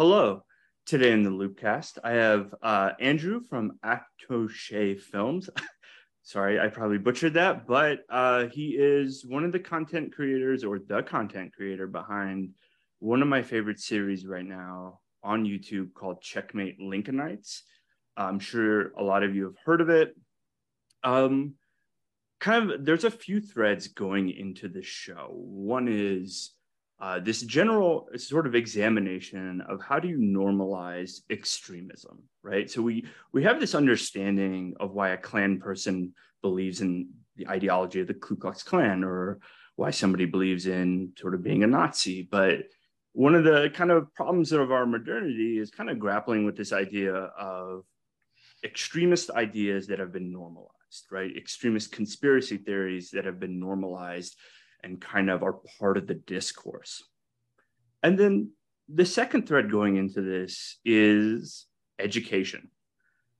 Hello. Today in the Loopcast, I have uh, Andrew from Atoche Films. Sorry, I probably butchered that, but uh, he is one of the content creators or the content creator behind one of my favorite series right now on YouTube called Checkmate Lincolnites. I'm sure a lot of you have heard of it. Um, kind of, there's a few threads going into the show. One is uh, this general sort of examination of how do you normalize extremism, right? So we we have this understanding of why a Klan person believes in the ideology of the Ku Klux Klan, or why somebody believes in sort of being a Nazi. But one of the kind of problems of our modernity is kind of grappling with this idea of extremist ideas that have been normalized, right? Extremist conspiracy theories that have been normalized and kind of are part of the discourse. And then the second thread going into this is education.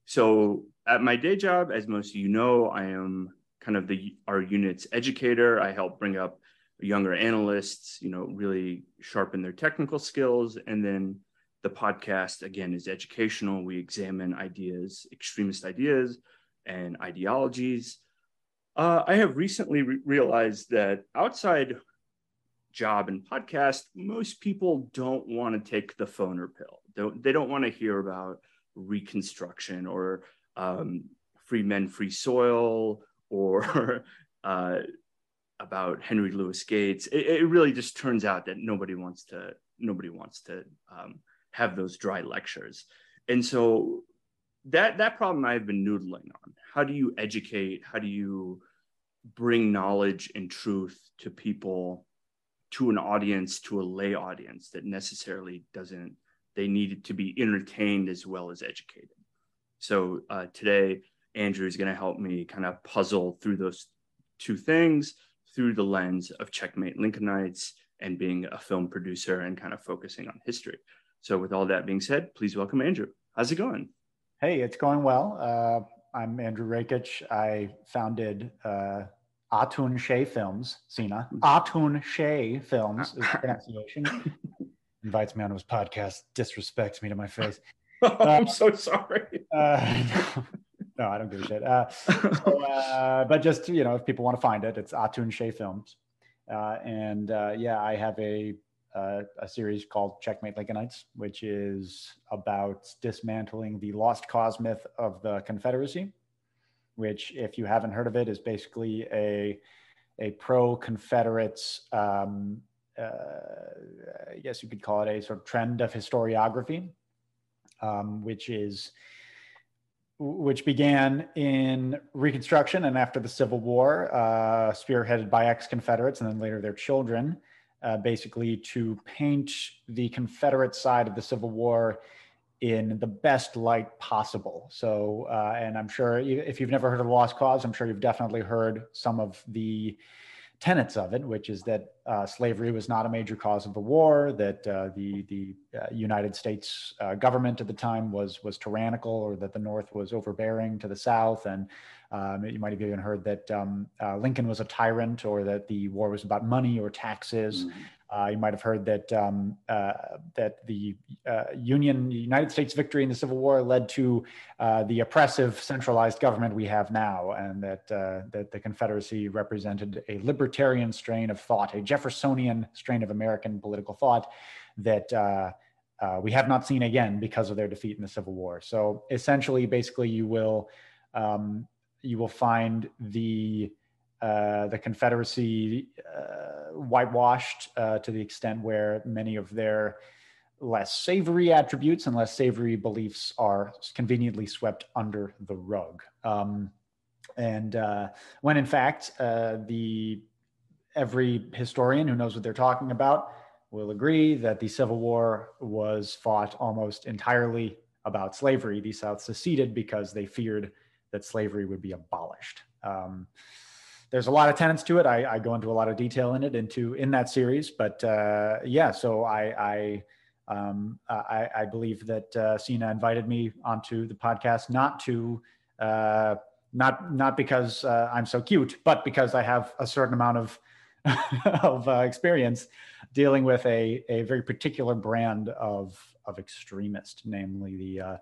So at my day job, as most of you know, I am kind of the our unit's educator. I help bring up younger analysts, you know, really sharpen their technical skills. And then the podcast again is educational. We examine ideas, extremist ideas and ideologies uh, I have recently re- realized that outside job and podcast, most people don't want to take the Foner pill. Don't, they don't want to hear about Reconstruction or um, free men, free soil, or uh, about Henry Louis Gates. It, it, really just turns out that nobody wants to nobody wants to um, have those dry lectures, and so that that problem I've been noodling on. How do you educate? How do you bring knowledge and truth to people, to an audience, to a lay audience that necessarily doesn't? They need to be entertained as well as educated. So uh, today, Andrew is going to help me kind of puzzle through those two things through the lens of Checkmate Lincolnites and being a film producer and kind of focusing on history. So, with all that being said, please welcome Andrew. How's it going? Hey, it's going well. Uh, I'm Andrew Rakich. I founded uh, Atun-Shei Films, Sina. Atun-Shei Films is the pronunciation. Invites me on his podcast, disrespects me to my face. Oh, I'm uh, so sorry. Uh, no, no, I don't give a shit. Uh, so, uh, but just, you know, if people want to find it, it's Atun-Shei Films. Uh, and uh, yeah, I have a uh, a series called Checkmate Lincolnites, which is about dismantling the lost cause myth of the Confederacy, which, if you haven't heard of it, is basically a, a pro Confederates, um, uh, I guess you could call it a sort of trend of historiography, um, which is which began in Reconstruction and after the Civil War, uh, spearheaded by ex Confederates and then later their children uh, basically to paint the Confederate side of the Civil War in the best light possible. So, uh, and I'm sure if you've never heard of Lost Cause, I'm sure you've definitely heard some of the tenets of it, which is that uh, slavery was not a major cause of the war, that uh, the the uh, United States uh, government at the time was was tyrannical, or that the North was overbearing to the South, and um, you might have even heard that um, uh, Lincoln was a tyrant, or that the war was about money or taxes. Mm-hmm. Uh, you might have heard that um, uh, that the uh, Union United States victory in the Civil War led to uh, the oppressive centralized government we have now, and that uh, that the Confederacy represented a libertarian strain of thought, a Jeffersonian strain of American political thought that. Uh, we have not seen again because of their defeat in the Civil War. So essentially, basically, you will um, you will find the uh, the Confederacy uh, whitewashed uh, to the extent where many of their less savory attributes and less savory beliefs are conveniently swept under the rug. Um, and uh, when in fact, uh, the every historian who knows what they're talking about will agree that the Civil War was fought almost entirely about slavery. The South seceded because they feared that slavery would be abolished. Um, there's a lot of tenants to it. I, I, go into a lot of detail in it into in that series, but uh, yeah. So I I, um, I, I believe that uh, invited me onto the podcast not to uh, not not because uh, I'm so cute, but because I have a certain amount of of uh, experience dealing with a, a very particular brand of, of extremist, namely the, uh,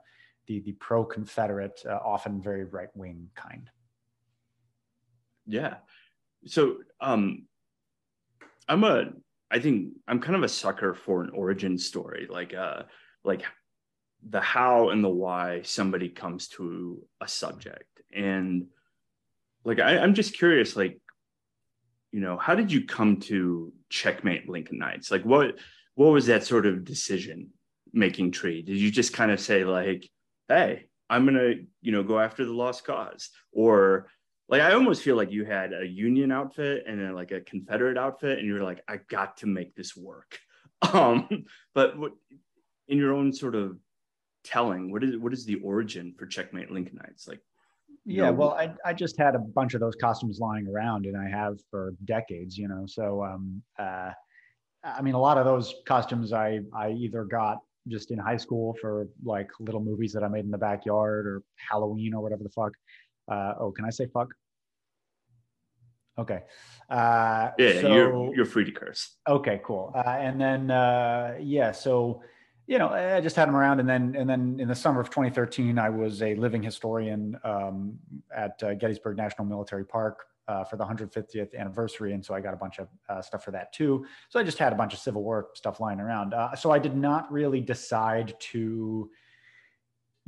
the, the pro Confederate, uh, often very right wing kind. Yeah. So um, I'm a, I think I'm kind of a sucker for an origin story, like uh, like the how and the why somebody comes to a subject, and like I, I'm just curious, like you know, how did you come to checkmate Lincolnites? Like what what was that sort of decision making tree? Did you just kind of say like, hey, I'm gonna, you know, go after the lost cause? Or like I almost feel like you had a Union outfit and then like a Confederate outfit, and you're like, I got to make this work. Um, but what in your own sort of telling, what is what is the origin for checkmate Lincolnites? Like yeah, well, I, I just had a bunch of those costumes lying around, and I have for decades, you know. So, um, uh, I mean, a lot of those costumes I I either got just in high school for like little movies that I made in the backyard or Halloween or whatever the fuck. Uh, oh, can I say fuck? Okay. Uh, yeah, so, you're you're free to curse. Okay, cool. Uh, and then uh, yeah, so you know, I just had him around, and then and then in the summer of 2013, I was a living historian um, at uh, Gettysburg National Military Park uh, for the 150th anniversary, and so I got a bunch of uh, stuff for that too. So I just had a bunch of Civil War stuff lying around. Uh, so I did not really decide to,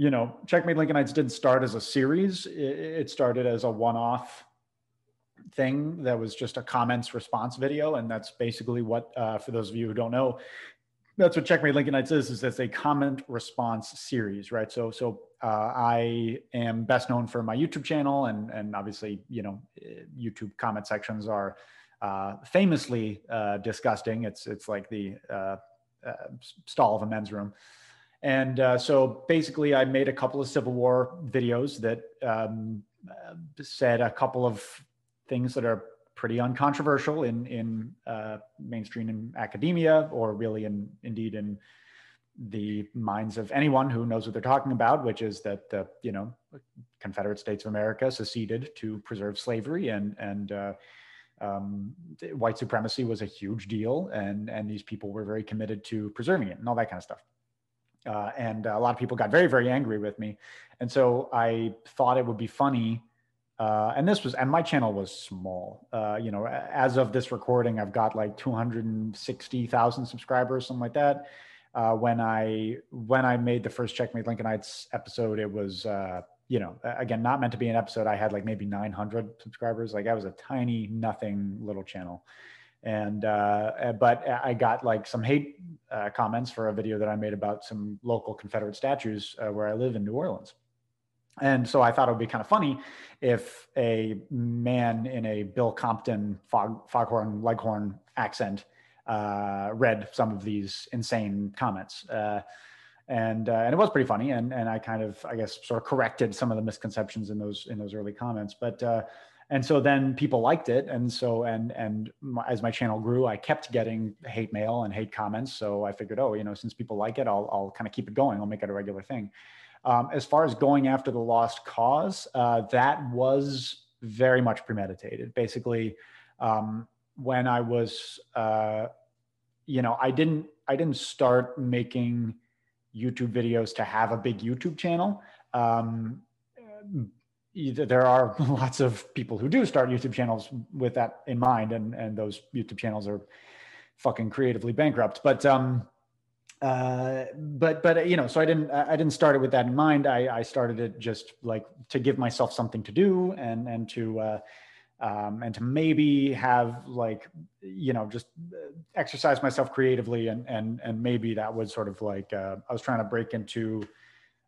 you know, Checkmate Lincolnites didn't start as a series. It, started as a one-off thing that was just a comments response video and that's basically what uh, for those of you who don't know that's what Checkmate Lincolnites is, is it's a comment response series, right? So, so uh, I am best known for my YouTube channel and, and obviously, you know, YouTube comment sections are uh, famously uh, disgusting. It's, it's like the uh, uh, stall of a men's room. And uh, so basically I made a couple of Civil War videos that um, said a couple of things that are pretty uncontroversial in in uh, mainstream academia, or really in indeed in the minds of anyone who knows what they're talking about, which is that the you know Confederate States of America seceded to preserve slavery, and and uh, um, white supremacy was a huge deal, and and these people were very committed to preserving it, and all that kind of stuff. Uh, and a lot of people got very very angry with me, and so I thought it would be funny uh, and this was, and my channel was small. Uh, you know, as of this recording, I've got like 260,000 subscribers, something like that. Uh, when I when I made the first Checkmate Lincolnites episode, it was uh, you know again not meant to be an episode. I had like maybe 900 subscribers. Like I was a tiny nothing little channel, and uh, but I got like some hate uh, comments for a video that I made about some local Confederate statues where I live in New Orleans. And so I thought it would be kind of funny if a man in a Bill Compton fog, foghorn leghorn accent uh, read some of these insane comments. Uh, and uh, and it was pretty funny, and and I kind of I guess sort of corrected some of the misconceptions in those in those early comments. But uh, and so then people liked it, and so and and my, as my channel grew, I kept getting hate mail and hate comments. So I figured, oh, you know, since people like it, I'll I'll kind of keep it going. I'll make it a regular thing. Um, as far as going after the lost cause, uh, that was very much premeditated. Basically, um, when I was, uh, you know, I didn't, I didn't start making YouTube videos to have a big YouTube channel. Um, there are lots of people who do start YouTube channels with that in mind, and and those YouTube channels are fucking creatively bankrupt. But um, uh, but but you know, so I didn't I didn't start it with that in mind. I, I started it just like to give myself something to do and and to uh, um, and to maybe have like you know just exercise myself creatively and and and maybe that was sort of like uh, I was trying to break into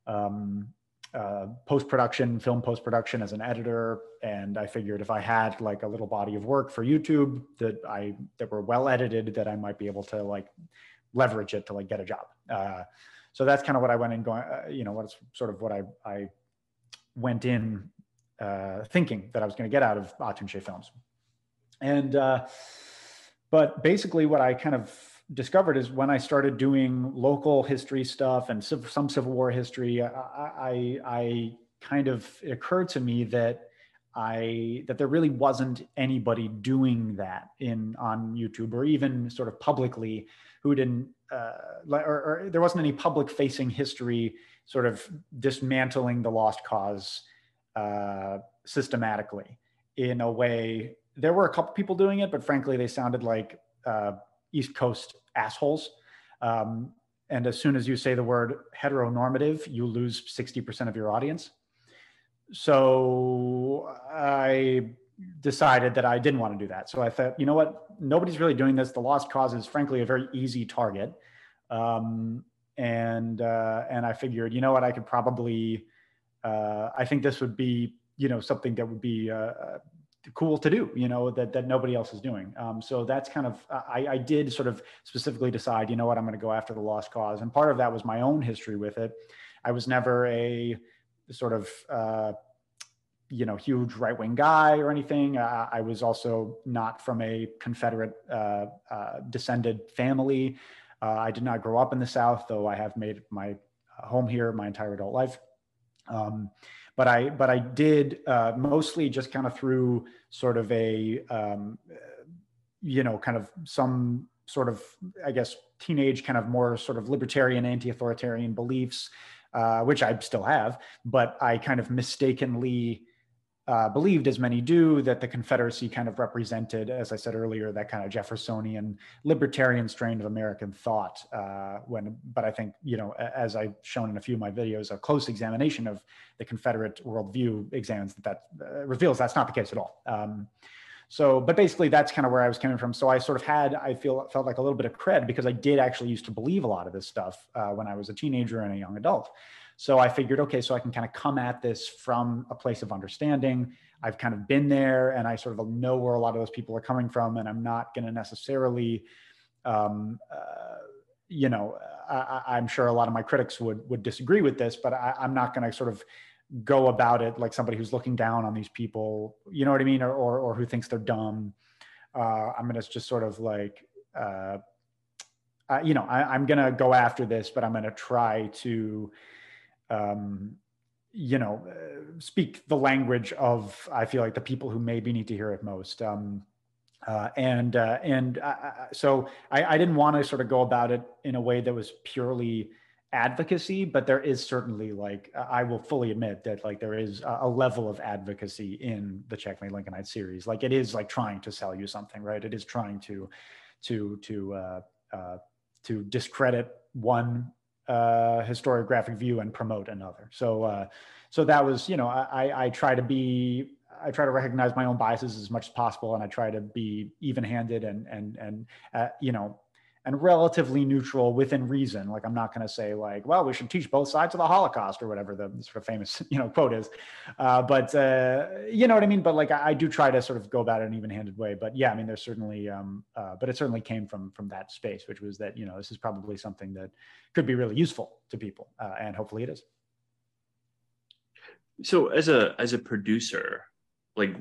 um, uh, post production, film post production as an editor, and I figured if I had like a little body of work for YouTube that I that were well edited, that I might be able to like leverage it to like get a job. Uh, so that's kind of what I went in going, uh, you know, what's sort of what I, I went in uh, thinking that I was going to get out of Atun-Shei films. And, uh, but basically what I kind of discovered is when I started doing local history stuff and some Civil War history, I, I, I kind of, it occurred to me that I that there really wasn't anybody doing that in on YouTube or even sort of publicly who didn't uh, or, or there wasn't any public facing history sort of dismantling the lost cause uh, systematically in a way. There were a couple people doing it, but frankly, they sounded like uh, East Coast assholes. Um, and as soon as you say the word heteronormative, you lose 60% of your audience. So I decided that I didn't want to do that. So I thought, you know what? Nobody's really doing this. The lost cause is frankly a very easy target. Um, and uh, and I figured, you know what, I could probably, uh, I think this would be, you know, something that would be uh, cool to do, you know, that that nobody else is doing. Um, so that's kind of, I, I did sort of specifically decide, you know what, I'm going to go after the lost cause, and part of that was my own history with it. I was never a sort of uh, you know huge right wing guy or anything. Uh, I was also not from a Confederate uh, uh, descended family. Uh, I did not grow up in the South, though I have made my uh, home here my entire adult life. Um, but I but I did uh, mostly just kind of through sort of a um, you know kind of some sort of I guess teenage kind of more sort of libertarian anti-authoritarian beliefs, uh, which I still have, but I kind of mistakenly uh, believed, as many do, that the Confederacy kind of represented, as I said earlier, that kind of Jeffersonian libertarian strain of American thought. Uh, when, but I think you know, as I've shown in a few of my videos, a close examination of the Confederate worldview examines that that uh, reveals that's not the case at all. Um, so, but basically, that's kind of where I was coming from. So I sort of had, I feel, felt like a little bit of cred because I did actually used to believe a lot of this stuff uh, when I was a teenager and a young adult. So I figured, okay, so I can kind of come at this from a place of understanding. I've kind of been there and I sort of know where a lot of those people are coming from. And I'm not going to necessarily, um, uh, you know, I, am sure a lot of my critics would would disagree with this, but I, I'm not going to sort of go about it like somebody who's looking down on these people, you know what I mean, or or, or who thinks they're dumb. Uh, I'm going to just sort of like, uh, uh, you know, I, am going to go after this, but I'm going to try to um, you know, uh, speak the language of I feel like the people who maybe need to hear it most. Um, uh, and uh, and so I, I didn't want to sort of go about it in a way that was purely advocacy, but there is certainly like I will fully admit that like there is a, a level of advocacy in the Checkmate Lincolnite series. Like it is like trying to sell you something, right? It is trying to to to uh, uh, to discredit one uh, historiographic view and promote another. So, uh, so that was, you know, I, I try to be, I try to recognize my own biases as much as possible, and I try to be even-handed and and and uh, you know and relatively neutral within reason. Like I'm not going to say like, well, we should teach both sides of the Holocaust or whatever the sort of famous you know quote is. Uh, but uh, you know what I mean. But like I, I, do try to sort of go about it in an even-handed way. But yeah, I mean, there's certainly, um, uh, but it certainly came from from that space, which was that you know this is probably something that could be really useful to people, uh, and hopefully it is. So as a as a producer, like,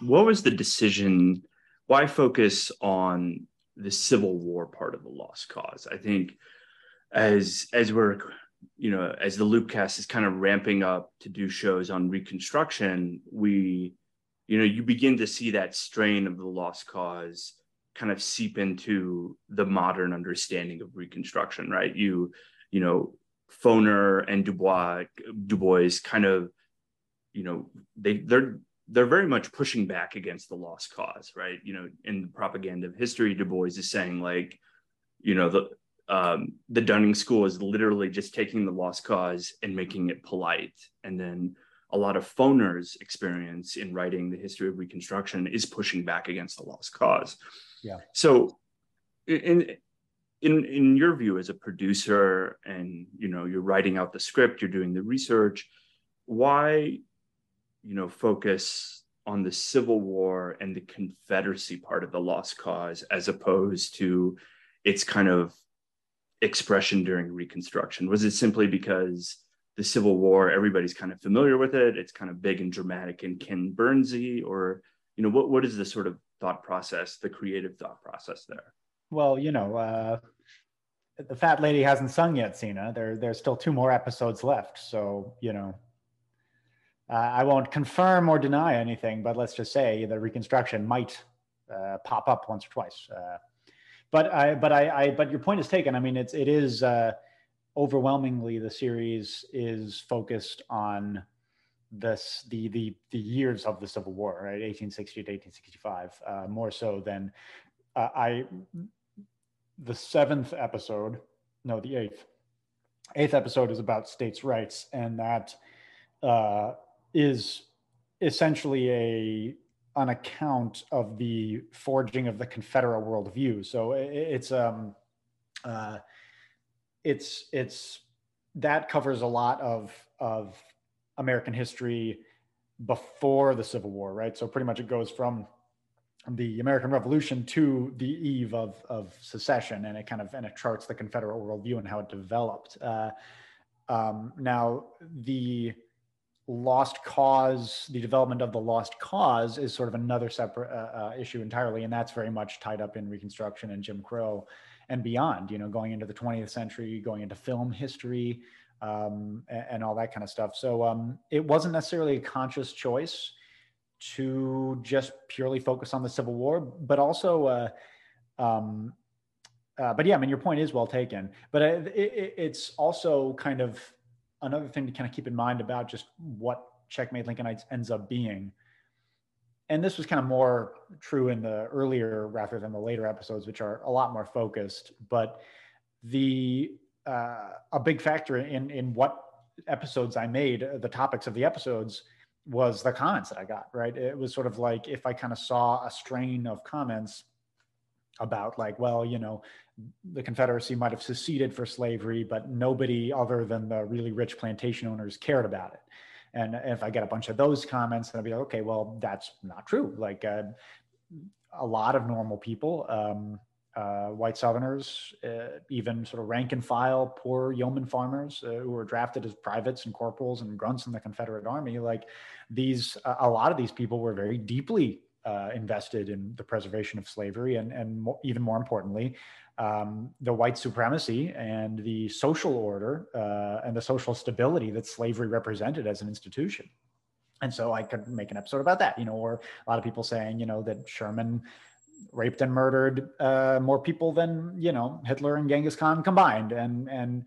what was the decision? Why focus on the Civil War part of the Lost Cause. I think as as we're you know as the Loopcast is kind of ramping up to do shows on Reconstruction, we you know you begin to see that strain of the Lost Cause kind of seep into the modern understanding of Reconstruction, right? You you know Foner and Dubois Du Bois kind of you know they they're they're very much pushing back against the lost cause, right? You know, in the propaganda of history, Du Bois is saying like, you know, the um, the Dunning School is literally just taking the lost cause and making it polite, and then a lot of Foner's experience in writing the history of Reconstruction is pushing back against the lost cause. Yeah. So, in in in your view as a producer, and you know, you're writing out the script, you're doing the research, why you know, focus on the Civil War and the Confederacy part of the lost cause as opposed to its kind of expression during Reconstruction? Was it simply because the Civil War, everybody's kind of familiar with it, it's kind of big and dramatic and Ken Burnsy, or you know, what what is the sort of thought process, the creative thought process there? Well, you know, uh, the fat lady hasn't sung yet, Sina. There, there's still two more episodes left, so you know, uh, I won't confirm or deny anything, but let's just say the Reconstruction might uh, pop up once or twice. Uh, but I, but I, I, but your point is taken. I mean, it's it is uh, overwhelmingly the series is focused on this the the the years of the Civil War, right, 1860 to 1865, uh, more so than uh, I. The seventh episode, no, the eighth, eighth episode is about states' rights, and that uh, is essentially a an account of the forging of the Confederate worldview. So it's um, uh, it's it's that covers a lot of of American history before the Civil War, right? So pretty much it goes from the American Revolution to the eve of of secession, and it kind of and it charts the Confederate worldview and how it developed. Uh, um, now the lost cause the development of the lost cause is sort of another separate uh, uh, issue entirely and that's very much tied up in reconstruction and jim crow and beyond you know going into the 20th century going into film history um, and, and, all that kind of stuff. So um, it wasn't necessarily a conscious choice to just purely focus on the civil war but also uh, um, uh, but yeah i mean your point is well taken but uh, it, it, it's also kind of another thing to kind of keep in mind about just what checkmate lincolnites ends up being and this was kind of more true in the earlier rather than the later episodes which are a lot more focused but the uh, a big factor in in what episodes i made uh, the topics of the episodes was the comments that i got right? It was sort of like if i kind of saw a strain of comments about like well you know the Confederacy might have seceded for slavery, but nobody other than the really rich plantation owners cared about it. And if I get a bunch of those comments, then I'll be like, okay, well, that's not true. Like uh, a lot of normal people, um, uh, white Southerners, uh, even sort of rank and file, poor yeoman farmers uh, who were drafted as privates and corporals and grunts in the Confederate Army, like these, a lot of these people were very deeply uh, invested in the preservation of slavery and, and more, even more importantly, um, the white supremacy and the social order uh, and the social stability that slavery represented as an institution. And so I could make an episode about that, you know, or a lot of people saying, you know, that Sherman raped and murdered uh, more people than, you know, Hitler and Genghis Khan combined. And, and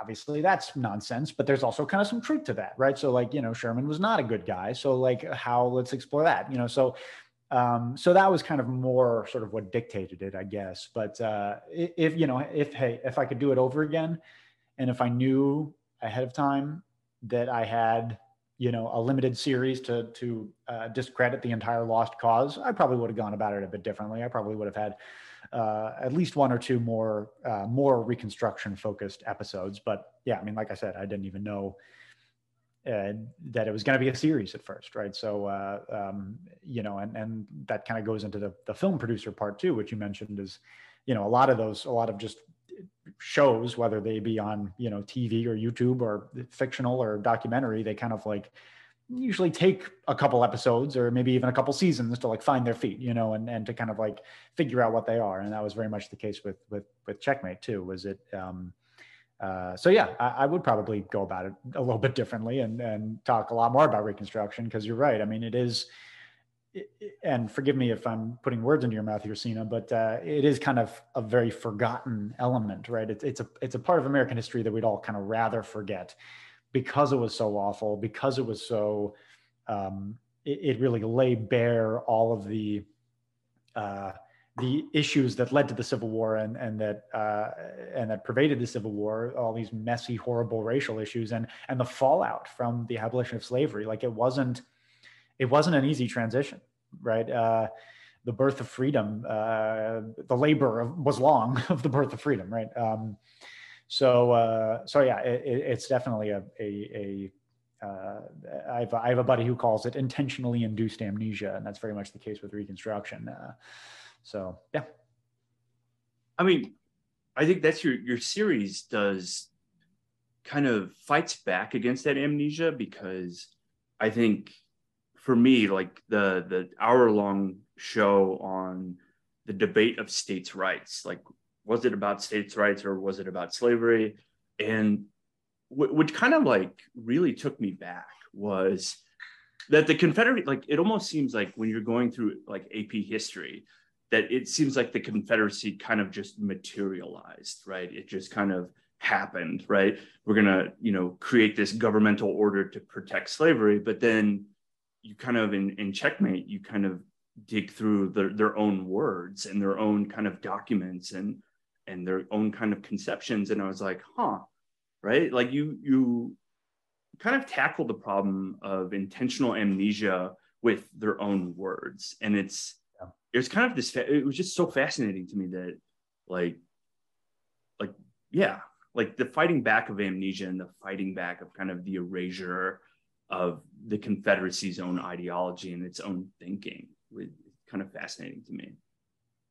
obviously that's nonsense, but there's also kind of some truth to that, right? So like, you know, Sherman was not a good guy. So like how, let's explore that, you know, so um, so that was kind of more sort of what dictated it, I guess. But uh, if you know, if hey, if I could do it over again, and if I knew ahead of time that I had you know a limited series to to uh, discredit the entire lost cause, I probably would have gone about it a bit differently. I probably would have had uh, at least one or two more uh, more reconstruction focused episodes. But yeah, I mean, like I said, I didn't even know uh, that it was going to be a series at first, right? So, uh, um, you know, and and that kind of goes into the the film producer part too, which you mentioned is, you know, a lot of those, a lot of just shows, whether they be on you know TV or YouTube or fictional or documentary, they kind of like usually take a couple episodes or maybe even a couple seasons to like find their feet, you know, and and to kind of like figure out what they are. And that was very much the case with with with Checkmate too. Was it? Um, uh, so yeah, I, I, would probably go about it a little bit differently and and talk a lot more about Reconstruction because you're right. I mean, it is, and forgive me if I'm putting words into your mouth here, but uh, it is kind of a very forgotten element, right? It's it's a it's a part of American history that we'd all kind of rather forget because it was so awful, because it was so, um, it, it really lay bare all of the. Uh, the issues that led to the Civil War and and that uh, and that pervaded the Civil War, all these messy, horrible racial issues, and and the fallout from the abolition of slavery. Like it wasn't it wasn't an easy transition, right? Uh, the birth of freedom, uh, the labor of, was long of the birth of freedom, right? Um, so uh, so yeah, it, it's definitely a a, a uh, I, have, I have a buddy who calls it intentionally induced amnesia, and that's very much the case with Reconstruction. Uh, so yeah. I mean, I think that's your your series does kind of fights back against that amnesia because I think for me, like the the hour long show on the debate of states' rights, like was it about states' rights or was it about slavery? And w- which kind of like really took me back was that the Confederate, like it almost seems like when you're going through like AP history, that it seems like the Confederacy kind of just materialized, right? It just kind of happened, right? We're gonna, you know, create this governmental order to protect slavery, but then you kind of in, in checkmate, you kind of dig through their, their own words and their own kind of documents and and their own kind of conceptions. And I was like, huh, right? Like you you kind of tackle the problem of intentional amnesia with their own words. And it's yeah. it was kind of this it was just so fascinating to me that like like yeah like the fighting back of amnesia and the fighting back of kind of the erasure of the confederacy's own ideology and its own thinking was kind of fascinating to me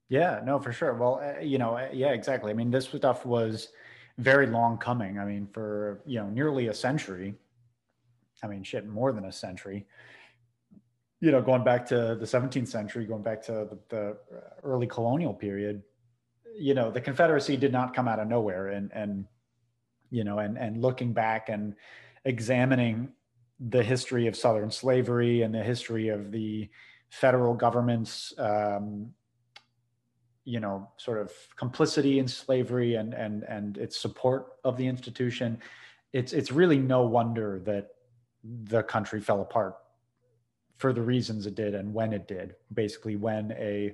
yeah no for sure. Well uh, you know uh, yeah exactly. I mean this stuff was very long coming. I mean for you know nearly a century i mean shit more than a century you know going back to the 17th century going back to the, the early colonial period you know the confederacy did not come out of nowhere and and you know, and and looking back and examining the history of Southern slavery and the history of the federal government's, um, you know, sort of complicity in slavery and and and its support of the institution, it's it's really no wonder that the country fell apart for the reasons it did and when it did. Basically, when a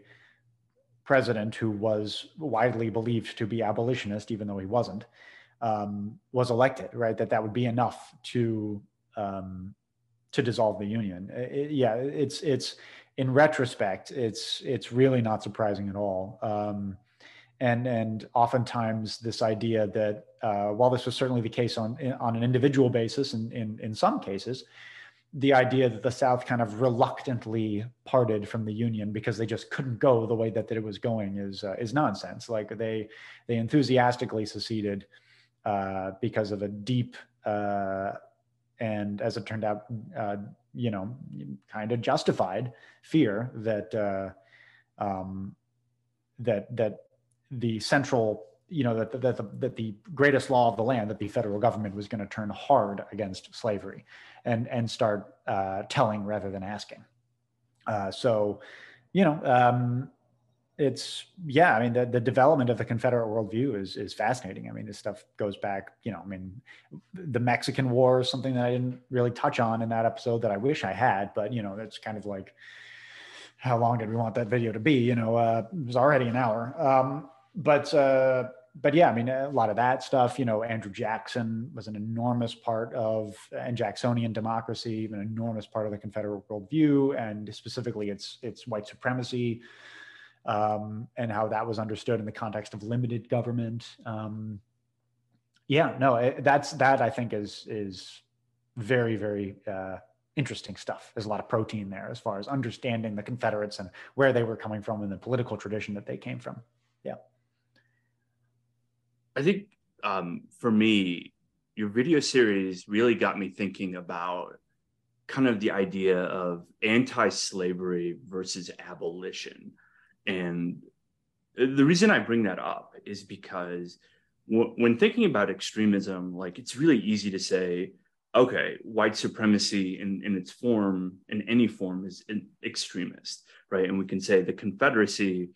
president who was widely believed to be abolitionist, even though he wasn't, um, was elected, right? That that would be enough to um, to dissolve the union. It, yeah, it's it's in retrospect, it's it's really not surprising at all. Um, and and oftentimes this idea that uh, while this was certainly the case on on an individual basis, and in, in some cases, the idea that the South kind of reluctantly parted from the Union because they just couldn't go the way that, that it was going is uh, is nonsense. Like they they enthusiastically seceded uh, because of a deep uh, and, as it turned out, uh, you know, kind of justified fear that uh, um, that that the central, you know, that that the, that the greatest law of the land, that the federal government was going to turn hard against slavery, and and start uh, telling rather than asking. so, you know. Um, it's yeah i mean the, the development of the confederate worldview is is fascinating. I mean this stuff goes back you know i mean the mexican war is something that i didn't really touch on in that episode that i wish i had but you know it's kind of like how long did we want that video to be? You know uh, it was already an hour. Um, but uh, but yeah i mean a lot of that stuff you know andrew jackson was an enormous part of and jacksonian democracy an enormous part of the confederate worldview and specifically its its white supremacy um, and how that was understood in the context of limited government. Um, yeah, no, it, that's that I think is is very very uh, interesting stuff. There's a lot of protein there as far as understanding the Confederates and where they were coming from and the political tradition that they came from. Yeah, I think um, for me, your video series really got me thinking about kind of the idea of anti-slavery versus abolition and the reason I bring that up is because w- when thinking about extremism, like it's really easy to say, okay, white supremacy in, in its form, in any form, is an extremist, right? And we can say the Confederacy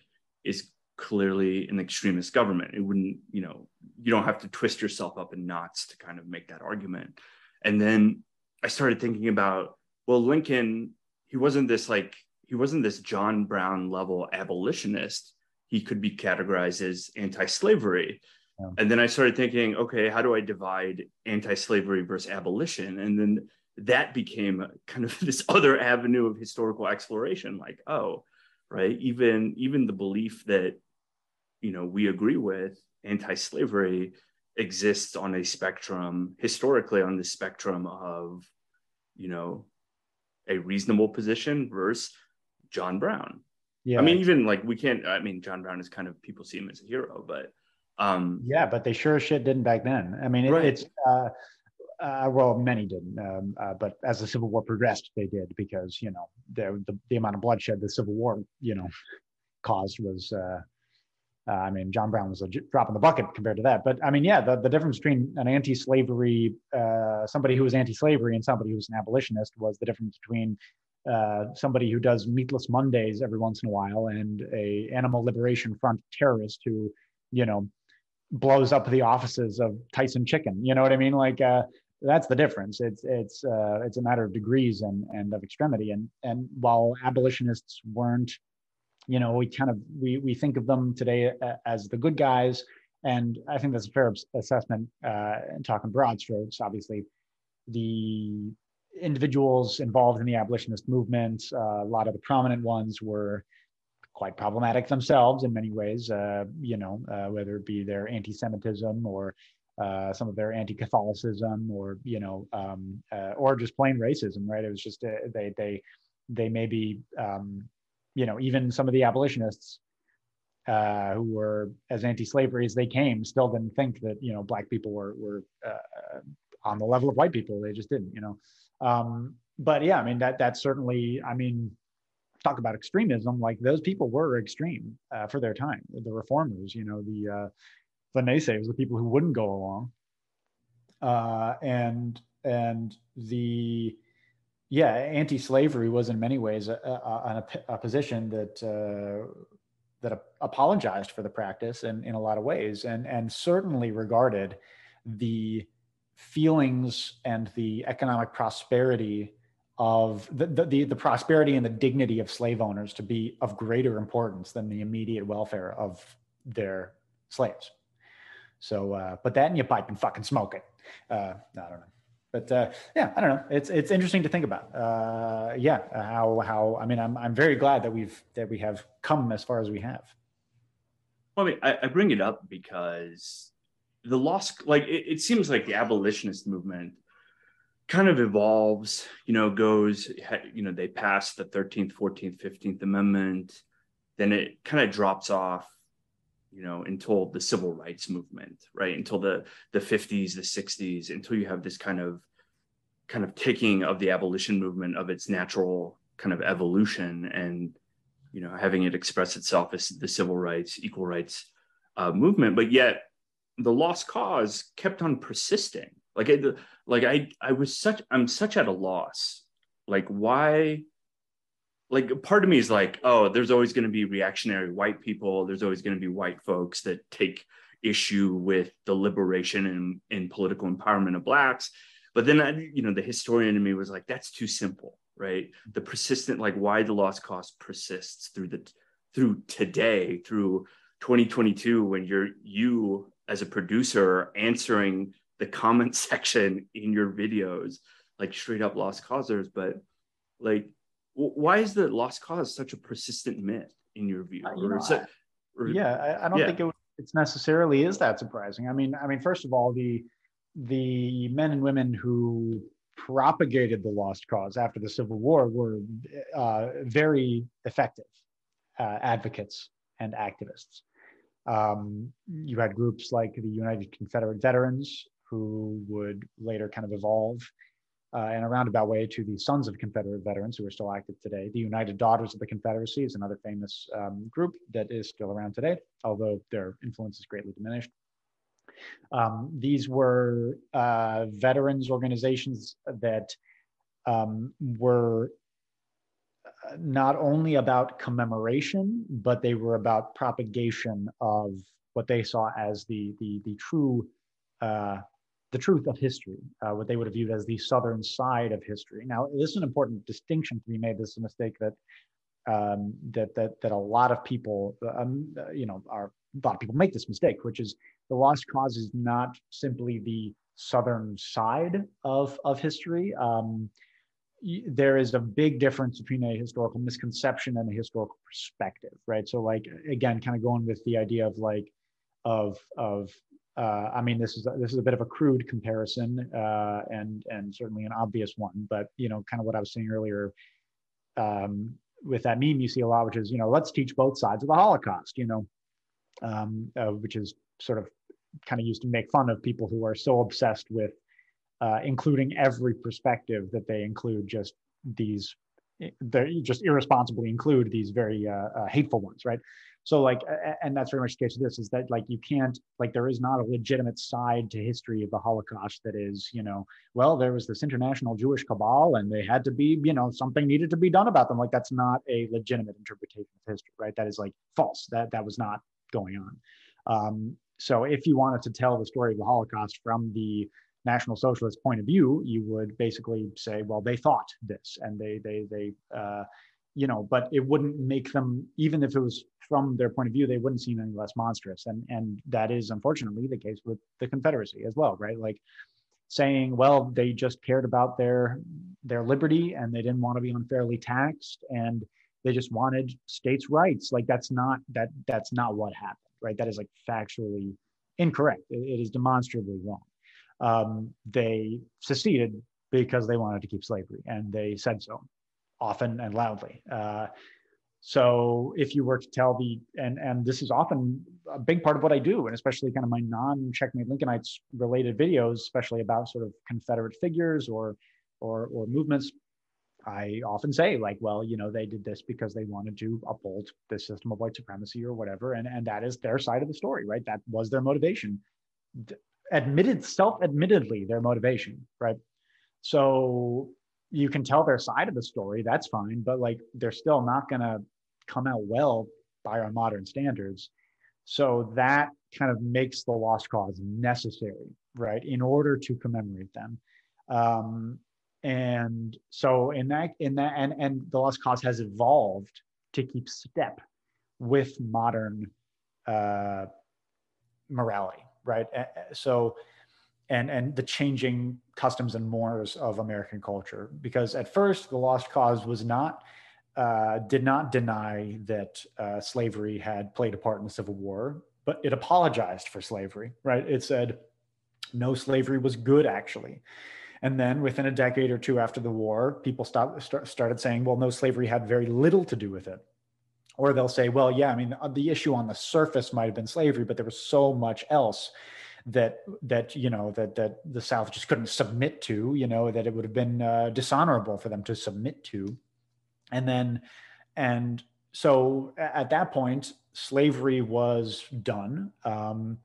is clearly an extremist government. It wouldn't, you know, you don't have to twist yourself up in knots to kind of make that argument. And then I started thinking about, well, Lincoln, he wasn't this like he wasn't this John Brown level abolitionist. He could be categorized as anti-slavery. Yeah. And then I started thinking, okay, how do I divide anti-slavery versus abolition? And then that became kind of this other avenue of historical exploration. Like, oh, right, even even the belief that you know we agree with anti-slavery exists on a spectrum historically on the spectrum of you know a reasonable position versus John Brown. Yeah. I mean, even like we can't, I mean, John Brown is kind of, people see him as a hero, but. um Yeah, but they sure as shit didn't back then. I mean, it, right. it's, uh, uh, well, many didn't, um, uh, but as the Civil War progressed, they did because you know the, the, the amount of bloodshed the Civil War you know caused was uh, Uh, I mean, John Brown was a drop in the bucket compared to that. But I mean, yeah, the, the difference between an anti-slavery, uh, somebody who was anti-slavery and somebody who was an abolitionist was the difference between uh, somebody who does meatless Mondays every once in a while and a animal liberation front terrorist who, you know, blows up the offices of Tyson Chicken. You know what I mean? Like uh, that's the difference. It's it's uh, it's a matter of degrees and and of extremity. And and while abolitionists weren't you know, we kind of we we think of them today as the good guys, and I think that's a fair assessment. Uh, and talking broad strokes, obviously, the individuals involved in the abolitionist movement, uh, a lot of the prominent ones were quite problematic themselves in many ways. Uh, you know, uh, whether it be their anti-Semitism or uh, some of their anti-Catholicism, or you know, um, uh, or just plain racism. Right? It was just uh, they they they maybe um, you know, even some of the abolitionists who were as anti-slavery as they came still didn't think that you know black people were were on the level of white people. They just didn't, you know. Um, but yeah, I mean that that's certainly. I mean, talk about extremism. Like those people were extreme uh, for their time. The reformers, you know, the uh, the naysayers, the people who wouldn't go along, uh, and and the yeah, anti-slavery was in many ways a, a, a, a position that uh, that apologized for the practice in, in a lot of ways, and and certainly regarded the feelings and the economic prosperity of the, the, the prosperity and the dignity of slave owners to be of greater importance than the immediate welfare of their slaves. So, uh, put that in your pipe and fucking smoke it. Uh, I don't know but uh, yeah, I don't know. It's it's interesting to think about. Uh, yeah, how how I mean, I'm I'm very glad that we've that we have come as far as we have. Well, I mean, I, I bring it up because the lost, like it, it seems like the abolitionist movement kind of evolves. You know, goes. You know, they pass the Thirteenth, Fourteenth, Fifteenth Amendment, then it kind of drops off you know until the civil rights movement right until the the 50s the 60s until you have this kind of kind of taking of the abolition movement of its natural kind of evolution and you know having it express itself as the civil rights equal rights uh, movement but yet the lost cause kept on persisting. Like I, like i i was such i'm such at a loss. Like why like part of me is like oh there's always going to be reactionary white people. There's always going to be white folks that take issue with the liberation and, and political empowerment of blacks. But then I, you know the historian in me was like that's too simple right? The persistent like why the lost cause persists through the through today through 2022 when you're you as a producer answering the comment section in your videos like straight up lost causers but like why is the lost cause such a persistent myth in your view? Uh, you know, it, or, yeah, I, I don't yeah. think it, it's necessarily is that surprising. I mean, I mean, first of all, the the men and women who propagated the lost cause after the Civil War were uh, very effective uh, advocates and activists. Um, you had groups like the United Confederate Veterans who would later kind of evolve uh, in a roundabout way to the Sons of Confederate Veterans who are still active today. The United Daughters of the Confederacy is another famous um, group that is still around today, although their influence is greatly diminished. Um, these were uh, veterans organizations that um, were not only about commemoration, but they were about propagation of what they saw as the the the true uh, the truth of history, uh, what they would have viewed as the southern side of history. Now, this is an important distinction to be made. This is a mistake that um, that that that a lot of people, um, you know, are a lot of people make this mistake, which is the lost cause is not simply the southern side of of history. Um, there is a big difference between a historical misconception and a historical perspective, right? So, like again, kind of going with the idea of like of of uh, I mean, this is this is a bit of a crude comparison, uh, and and certainly an obvious one. But you know, kind of what I was saying earlier, um, with that meme you see a lot, which is you know, let's teach both sides of the Holocaust. You know, um, uh, which is sort of kind of used to make fun of people who are so obsessed with uh, including every perspective that they include just these they just irresponsibly include these very uh, uh, hateful ones, right? So like, and that's very much the case of this is that like you can't like there is not a legitimate side to history of the Holocaust that is you know well there was this international Jewish cabal and they had to be you know something needed to be done about them like that's not a legitimate interpretation of history right that is like false that that was not going on. Um, so if you wanted to tell the story of the Holocaust from the National Socialist point of view, you would basically say, well, they thought this, and they they they uh, you know, but it wouldn't make them even if it was from their point of view, they wouldn't seem any less monstrous, and and that is unfortunately the case with the Confederacy as well, right? Like saying, well, they just cared about their their liberty and they didn't want to be unfairly taxed and they just wanted states' rights. Like that's not that that's not what happened right? That is like factually incorrect. it, it is demonstrably wrong. Um, they seceded because they wanted to keep slavery, and they said so often and loudly. Uh, so if you were to tell the and and this is often a big part of what I do, and especially kind of my non-checkmate Lincolnites related videos, especially about sort of Confederate figures or or or movements I often say, like, well, you know, they did this because they wanted to uphold the system of white supremacy or whatever. And, and that is their side of the story, right? That was their motivation. Admitted, self admittedly, their motivation, right? So you can tell their side of the story, that's fine, but like they're still not going to come out well by our modern standards. So that kind of makes the lost cause necessary, right, in order to commemorate them. Um, and so in that in that and and the lost cause has evolved to keep step with modern uh, morality right? So and and the changing customs and mores of american culture. Because at first the lost cause was not uh, did not deny that uh, slavery had played a part in the civil war but it apologized for slavery right? It said no slavery was good actually. And then within a decade or two after the war, people stopped, start, started saying, well, no, slavery had very little to do with it. Or they'll say, well, yeah, I mean, uh, the issue on the surface might have been slavery, but there was so much else that that you know that that the South just couldn't submit to, you know, that it would have been uh, dishonorable for them to submit to. And then, and so at that point, slavery was done. Um,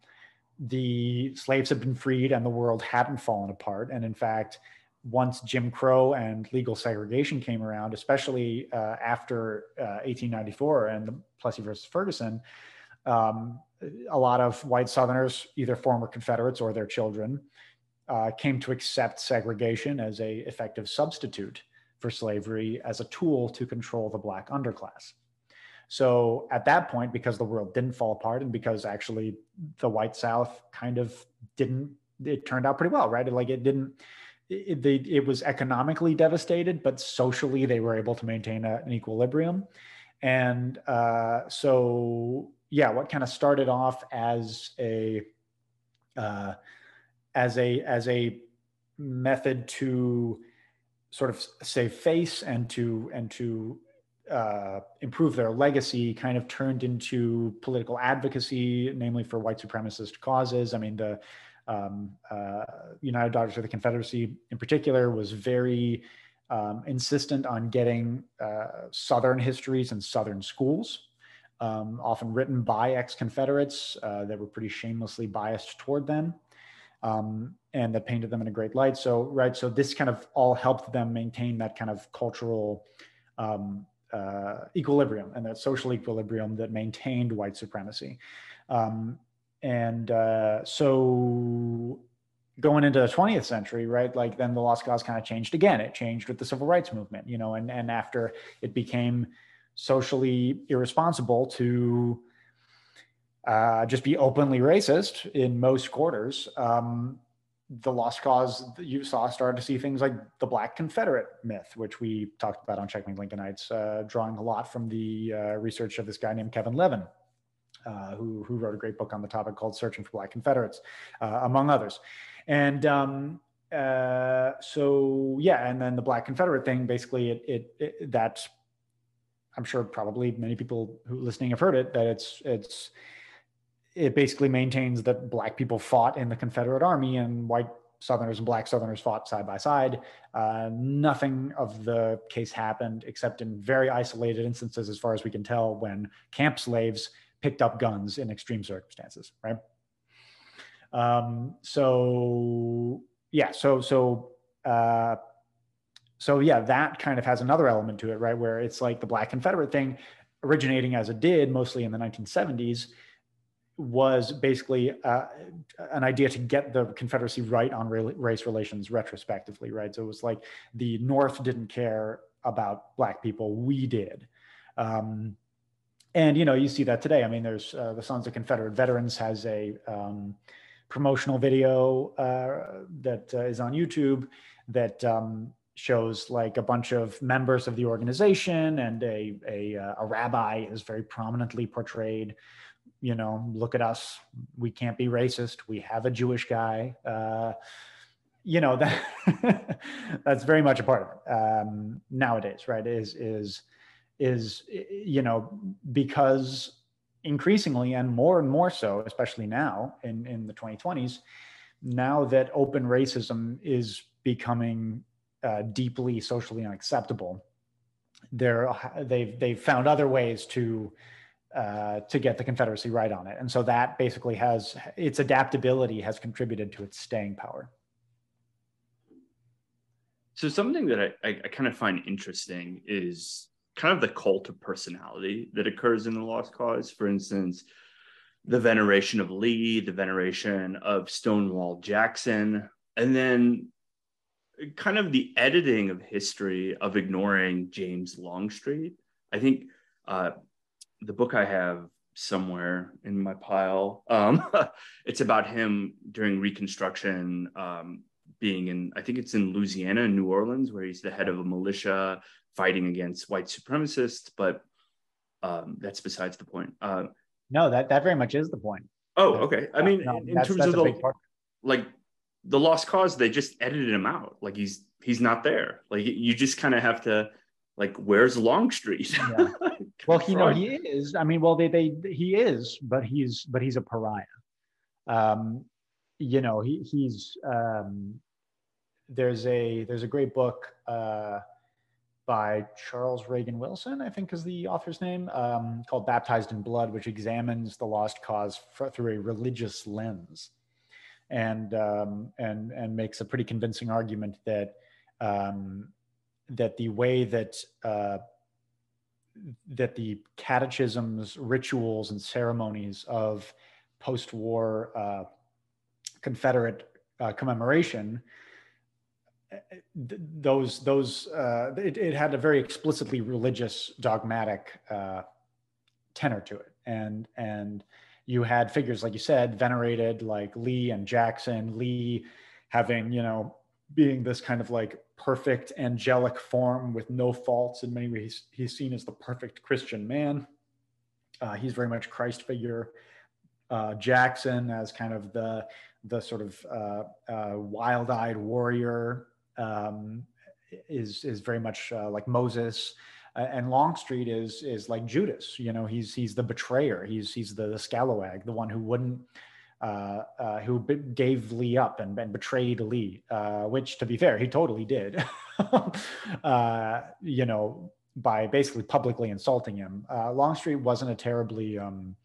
the slaves had been freed and the world hadn't fallen apart. And in fact, once Jim Crow and legal segregation came around, especially uh, after uh, 1894 and the Plessy versus Ferguson, um, a lot of white Southerners, either former Confederates or their children, uh, came to accept segregation as a effective substitute for slavery as a tool to control the black underclass. So at that point, because the world didn't fall apart and because actually the white South kind of didn't, it turned out pretty well, right? Like it didn't, it, they, it was economically devastated, but socially they were able to maintain a, an equilibrium. And uh, so, yeah, what kind of started off as a, uh, as a, as a method to sort of save face and to, and to uh, improve their legacy kind of turned into political advocacy, namely for white supremacist causes. I mean, the um, uh, United Daughters of the Confederacy, in particular, was very um, insistent on getting uh, Southern histories in Southern schools, um, often written by ex Confederates uh, that were pretty shamelessly biased toward them. Um, and that painted them in a great light. So, right, so this kind of all helped them maintain that kind of cultural um, uh, equilibrium and that social equilibrium that maintained white supremacy. Um, and uh, so going into the 20th century, right, like then the lost cause kind of changed again. It changed with the civil rights movement, you know, and, and after it became socially irresponsible to uh, just be openly racist in most quarters, um, the lost cause you saw started to see things like the black confederate myth which we talked about on checkmate lincolnites uh, drawing a lot from the uh, research of this guy named kevin levin uh, who, who wrote a great book on the topic called searching for black confederates uh, among others and um, uh, so yeah and then the black confederate thing basically it, it, it that i'm sure probably many people who listening have heard it that it's it's it basically maintains that black people fought in the Confederate Army and white Southerners and Black Southerners fought side by side. Uh, nothing of the case happened except in very isolated instances, as far as we can tell, when camp slaves picked up guns in extreme circumstances, right? Um, so yeah, so so uh, so yeah, that kind of has another element to it, right? Where it's like the Black Confederate thing, originating as it did mostly in the 1970s was basically uh, an idea to get the Confederacy right on race relations retrospectively, right? So it was like the North didn't care about Black people, we did. Um, and you know, you see that today. I mean, there's uh, the Sons of Confederate Veterans has a um, promotional video uh, that uh, is on YouTube that um, shows like a bunch of members of the organization and a a, uh, a rabbi is very prominently portrayed you know, look at us. We can't be racist. We have a Jewish guy. Uh, you know that that's very much a part of it um, nowadays, right? Is is is you know because increasingly and more and more so, especially now in in the 2020s, now that open racism is becoming uh, deeply socially unacceptable, they're they've they've found other ways to uh, to get the Confederacy right on it. And so that basically has its adaptability has contributed to its staying power. So something that I, I, I kind of find interesting is kind of the cult of personality that occurs in the Lost Cause. For instance, the veneration of Lee, the veneration of Stonewall Jackson, and then kind of the editing of history of ignoring James Longstreet. I think uh, the book I have somewhere in my pile. Um, it's about him during Reconstruction, um, being in, I think it's in Louisiana, New Orleans, where he's the head of a militia fighting against white supremacists. But um, that's besides the point. Uh, no, that that very much is the point. Oh, okay. I mean, no, in terms of the like the lost cause, they just edited him out. Like he's he's not there. Like you just kind of have to like where's Longstreet? yeah. Well, he know he is. I mean, well, they they he is, but he's but he's a pariah. Um, you know, he he's um, there's a there's a great book uh, by Charles Reagan Wilson, I think is the author's name, um, called Baptized in Blood, which examines the lost cause for, through a religious lens, and um, and and makes a pretty convincing argument that um, that the way that uh, that the catechisms, rituals, and ceremonies of post-war uh, Confederate uh, commemoration, those those uh, it, it, had a very explicitly religious, dogmatic uh, tenor to it, and and you had figures like you said, venerated like Lee and Jackson. Lee having you know being this kind of like perfect angelic form with no faults in many ways. He's seen as the perfect Christian man. Uh, he's very much Christ figure. Uh, Jackson as kind of the the sort of uh, uh wild-eyed warrior um, is is very much uh, like Moses. and Longstreet is is like Judas. You know, he's he's the betrayer. He's he's the, the scalawag, the one who wouldn't uh, uh, who gave Lee up and, and betrayed Lee, uh, which, to be fair, he totally did. Uh, you know, by basically publicly insulting him. Uh, Longstreet wasn't a terribly um,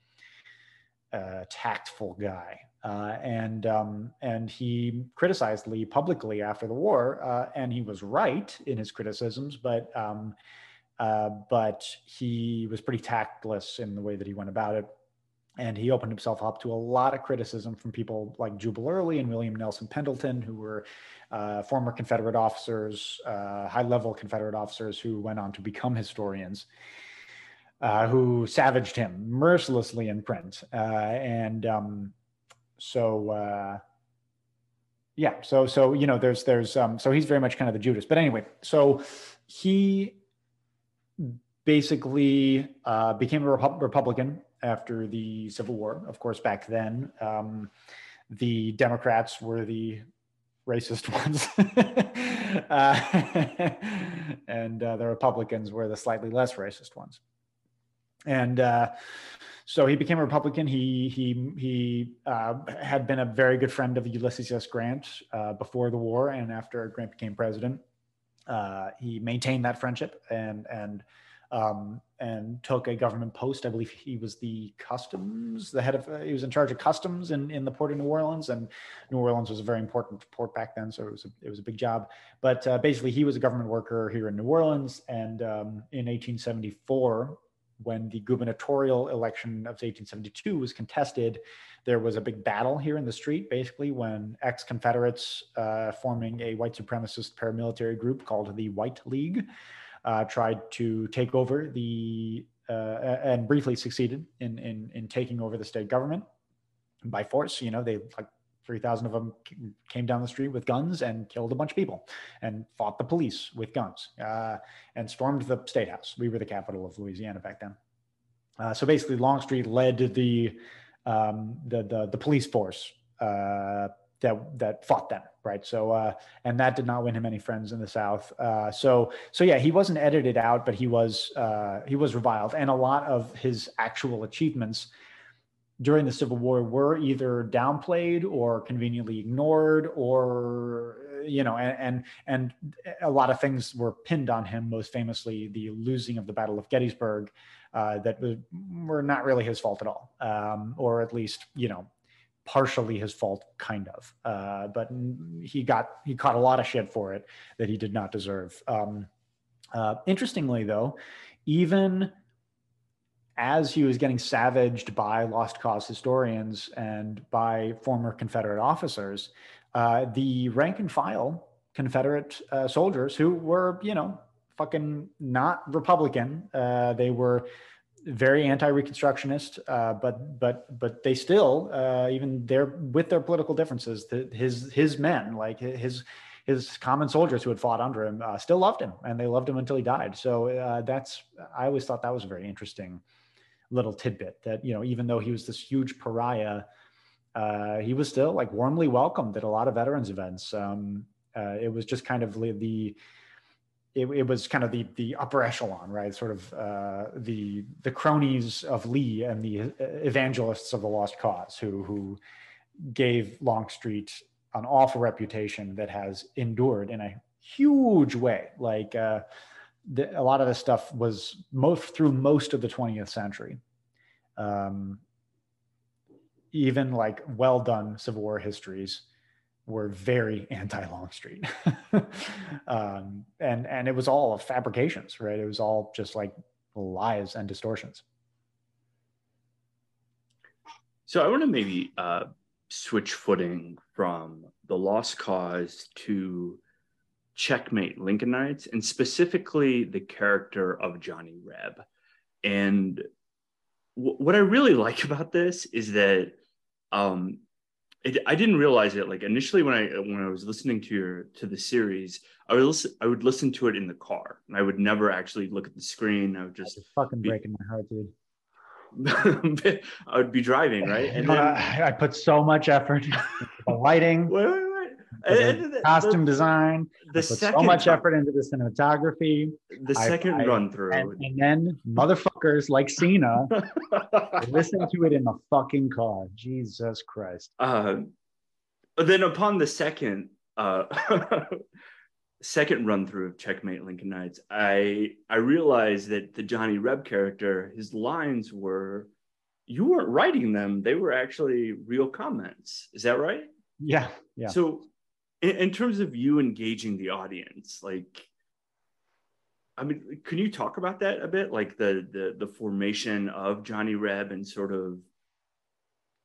uh, tactful guy, and um, and he criticized Lee publicly after the war, and he was right in his criticisms, but. Um, but he was pretty tactless in the way that he went about it and he opened himself up to a lot of criticism from people like Jubal Early and William Nelson Pendleton, who were uh, former Confederate officers, uh, high level Confederate officers who went on to become historians, uh, who savaged him mercilessly in print. Uh, and um, so, uh, yeah, so so you know, there's there's um, so he's very much kind of the Judas. But anyway, so he basically uh, became a Repu- Republican after the Civil War. Of course, back then, um, the Democrats were the racist ones, uh, and uh, the Republicans were the slightly less racist ones. and uh, so he became a Republican. He he he uh, had been a very good friend of Ulysses S. Grant uh, before the war, and after Grant became president, uh, he maintained that friendship and and um, and took a government post. I believe he was the customs, the head of, uh, he was in charge of customs in, in the port of New Orleans. And New Orleans was a very important port back then. So it was a, it was a big job. But uh, basically, he was a government worker here in New Orleans. And um, in 1874, when the gubernatorial election of 1872 was contested, there was a big battle here in the street, basically, when ex Confederates uh, forming a white supremacist paramilitary group called the White League uh, tried to take over the uh, and briefly succeeded in, in in taking over the state government by force. You know, they like three thousand of them came down the street with guns and killed a bunch of people and fought the police with guns uh, and stormed the state house. We were the capital of Louisiana back then. Uh, so basically, Longstreet led the um, the, the, the police force uh, that that fought them, right? So uh, and that did not win him any friends in the South. Uh, so so yeah, he wasn't edited out, but he was uh, he was reviled, and a lot of his actual achievements during the Civil War were either downplayed or conveniently ignored, or you know, and and, and a lot of things were pinned on him. Most famously, the losing of the Battle of Gettysburg. Uh, that were not really his fault at all, um, or at least you know partially his fault, kind of. Uh, but he got he caught a lot of shit for it that he did not deserve. Um, uh, interestingly, though, even as he was getting savaged by lost cause historians and by former Confederate officers, uh, the rank and file Confederate uh, soldiers who were, you know, fucking not Republican, uh, they were very anti-reconstructionist, uh, but but but they still, uh, even their with their political differences, the, his his men, like his his common soldiers who had fought under him, uh, still loved him, and they loved him until he died. So that's I always thought that was very interesting little tidbit. That you know, even though he was this huge pariah, uh, he was still like warmly welcomed at a lot of veterans events. Um, uh, it was just kind of the it, it, was kind of the the upper echelon, right? Sort of uh, the the cronies of Lee and the uh, evangelists of the Lost Cause, who who gave Longstreet an awful reputation that has endured in a huge way. Like uh, the, a lot of this stuff was most through most of the 20th century. Um, even like well done Civil War histories were very anti Longstreet, um, and and it was all fabrications, right? It was all just like lies and distortions. So I want to maybe uh, switch footing from the Lost Cause to Checkmate Lincolnites, and specifically the character of Johnny Reb. And w- what I really like about this is that um, it, I didn't realize it. Like initially, when I when I was listening to your to the series, I would listen. I would listen to it in the car, and I would never actually look at the screen. I would just fucking be, breaking my heart, dude. I would be driving, right? And then, I put so much effort the lighting. The costume the, design. The second so much effort into the cinematography. The second I, run through, and, and, then motherfuckers like Sina listen to it in the fucking car. Jesus Christ. Uh, then upon the second uh, second run through of Checkmate Lincoln Lincolnites, I I realized that the Johnny Reb character, his lines were you weren't writing them; they were actually real comments. Is that right? Yeah, yeah. So in, in terms of you engaging the audience, like I mean, can you talk about that a bit? Like the the the formation of Johnny Reb and sort of,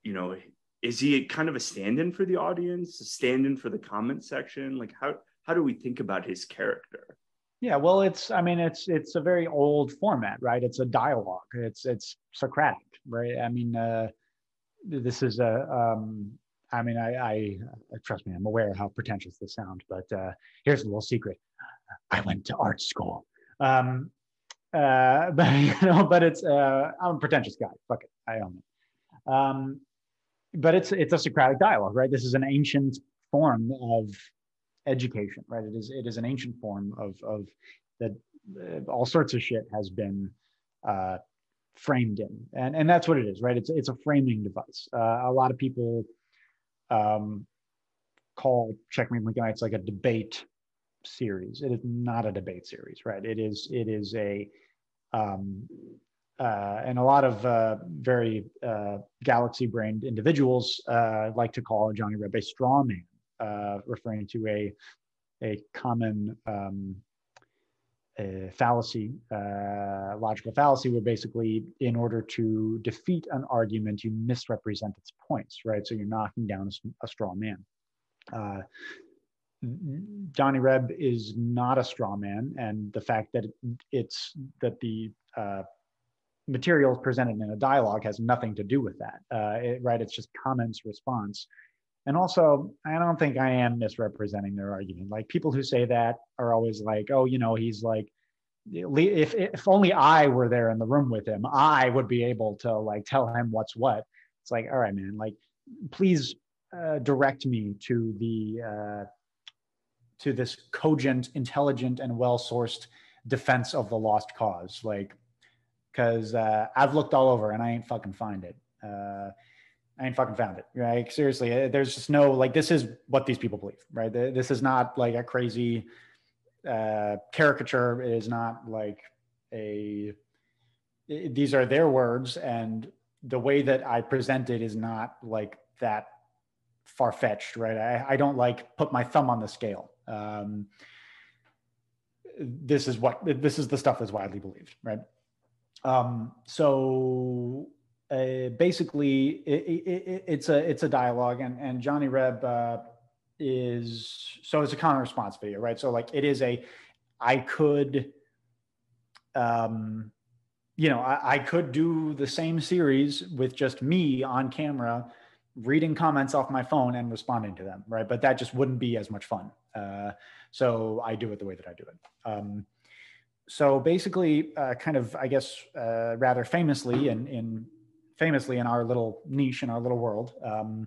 you know, is he kind of a stand-in for the audience, a stand-in for the comment section? Like how how do we think about his character? Yeah, well, it's I mean, it's it's a very old format, right? It's a dialogue. It's it's Socratic, right? I mean, uh, this is a um, I mean, I, I, trust me, I'm aware how pretentious this sounds, but uh, here's a little secret. I went to art school. Um, uh, but you know, but it's uh, I'm a pretentious guy. Fuck it, I own it. Um, but it's it's a Socratic dialogue, right? This is an ancient form of education, right? It is it is an ancient form of of that uh, all sorts of shit has been uh, framed in, and and that's what it is, right? It's it's a framing device. Uh, a lot of people um, call Checkmate Lincolnites like a debate series. It is not a debate series, right? It is it is a um, uh, and a lot of uh, very uh, galaxy brained individuals uh, like to call Johnny Reb a straw man, uh, referring to a a common um, a fallacy, uh, logical fallacy, where basically, in order to defeat an argument, you misrepresent its points, right? So you're knocking down a, a straw man. Uh, Johnny Reb is not a straw man, and the fact that it's that the uh, materials presented in a dialogue has nothing to do with that, uh, it, right? It's just comments response. And also, I don't think I am misrepresenting their argument. Like people who say that are always like, oh, you know, he's like, if if only I were there in the room with him, I would be able to like tell him what's what. It's like, all right, man, like please uh, direct me to the uh, to this cogent, intelligent, and well-sourced defense of the lost cause. Like, because uh, I've looked all over and I ain't fucking find it. Uh, I ain't fucking found it. Right? Seriously, uh, there's just no like. This is what these people believe, right? This is not like a crazy uh, caricature. It is not like a. It, these are their words, and the way that I present it is not like that far fetched, right? I, I don't like put my thumb on the scale. Um, this is what this is the stuff that's widely believed, right? Um, so uh, basically, it, it, it's a it's a dialogue, and and Johnny Reb uh, is so it's a counter response video, right? So like it is a I could, um, you know, I, I could do the same series with just me on camera reading comments off my phone and responding to them, right? But that just wouldn't be as much fun. Uh, so I do it the way that I do it. Um, so basically, uh, kind of, I guess, uh, rather famously in, in famously in our little niche in our little world, um,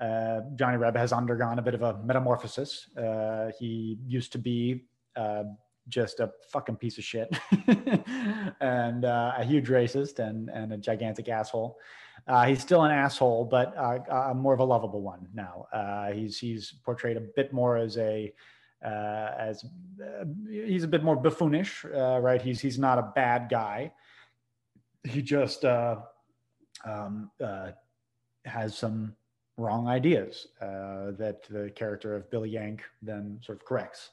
uh, Johnny Reb has undergone a bit of a metamorphosis. Uh, he used to be uh, just a fucking piece of shit and a huge racist and, and a gigantic asshole. Uh, he's still an asshole, but uh, uh, more of a lovable one now. Uh, he's he's portrayed a bit more as a uh, as uh, he's a bit more buffoonish, right? He's he's not a bad guy. He just um, has some wrong ideas that the character of Billy Yank then sort of corrects.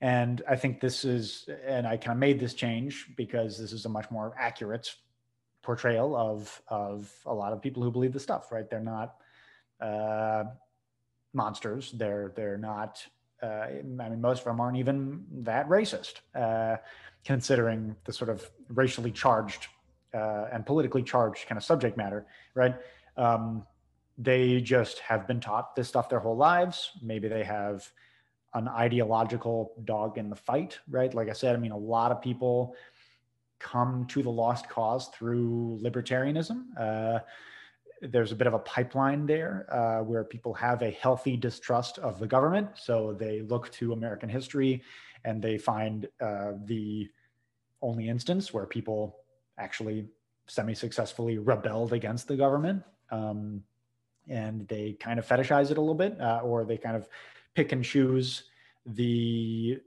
and I think this is, and I kind of made this change because this is a much more accurate portrayal of of a lot of people who believe the stuff. Right? They're not uh, monsters. They're they're not. Uh, I mean, most of them aren't even that racist, uh, considering the sort of racially charged uh, and politically charged kind of subject matter. Right? Um, they just have been taught this stuff their whole lives. Maybe they have an ideological dog in the fight, right? Like I said, I mean, a lot of people come to the lost cause through libertarianism. Uh, there's a bit of a pipeline there uh, where people have a healthy distrust of the government. So they look to American history and they find uh, the only instance where people actually semi successfully rebelled against the government. Um, and they kind of fetishize it a little bit, uh, or they kind of pick and choose the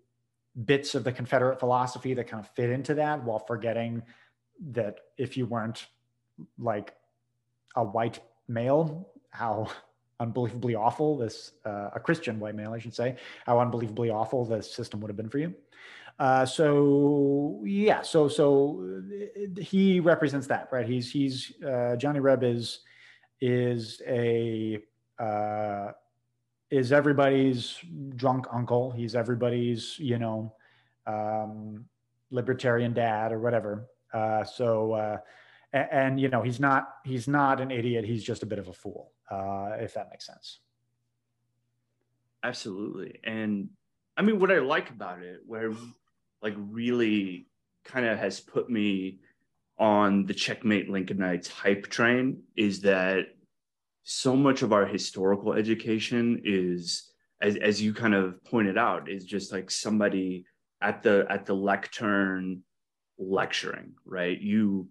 bits of the Confederate philosophy that kind of fit into that while forgetting that if you weren't like a white male, how unbelievably awful this, uh, a Christian white male, I should say, how unbelievably awful the system would have been for you. Uh, so yeah, so so he represents that, right? He's he's uh, Johnny Reb is is a uh, is everybody's drunk uncle. He's everybody's, you know, um, libertarian dad or whatever. Uh, so, uh, and, and, you know, he's not he's not an idiot. He's just a bit of a fool, uh, if that makes sense. Absolutely, and I mean, what I like about it, where like really kind of has put me on the checkmate Lincolnites hype train, is that so much of our historical education is as, as you kind of pointed out is just like somebody at the at the lectern lecturing, right? You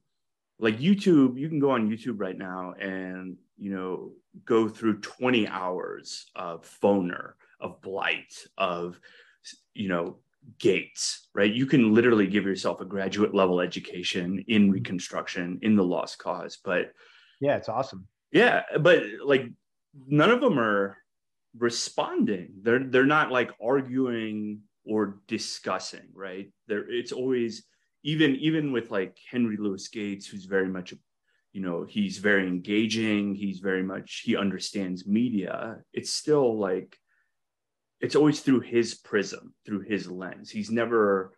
like YouTube, you can go on YouTube right now and you know go through 20 hours of Foner, of blight, of you know gates, right? You can literally give yourself a graduate level education in reconstruction, in the lost cause. But yeah, it's awesome. Yeah, but like none of them are responding. They're they're not like arguing or discussing, right? There it's always even even with like Henry Louis Gates, who's very much you know he's very engaging he's very much he understands media it's still like it's always through his prism through his lens. He's never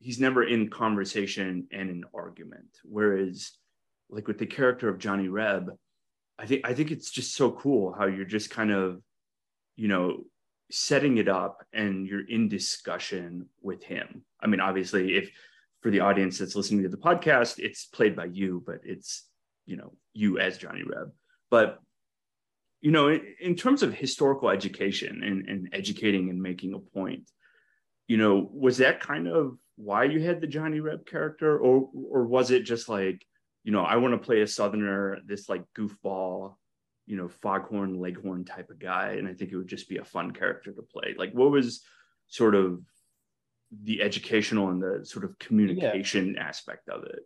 he's never in conversation and an argument. Whereas like with the character of johnny reb i think i think it's just so cool how you're just kind of you know setting it up and you're in discussion with him. I mean obviously if for the audience that's listening to the podcast it's played by you but it's you know you as johnny reb. But you know, in, in terms of historical education and, and educating and making a point, you know, was that kind of why you had the Johnny Reb character, or or was it just like, you know, I want to play a Southerner, this like goofball, you know, foghorn leghorn type of guy, and I think it would just be a fun character to play. Like, what was sort of the educational and the sort of communication yeah. aspect of it?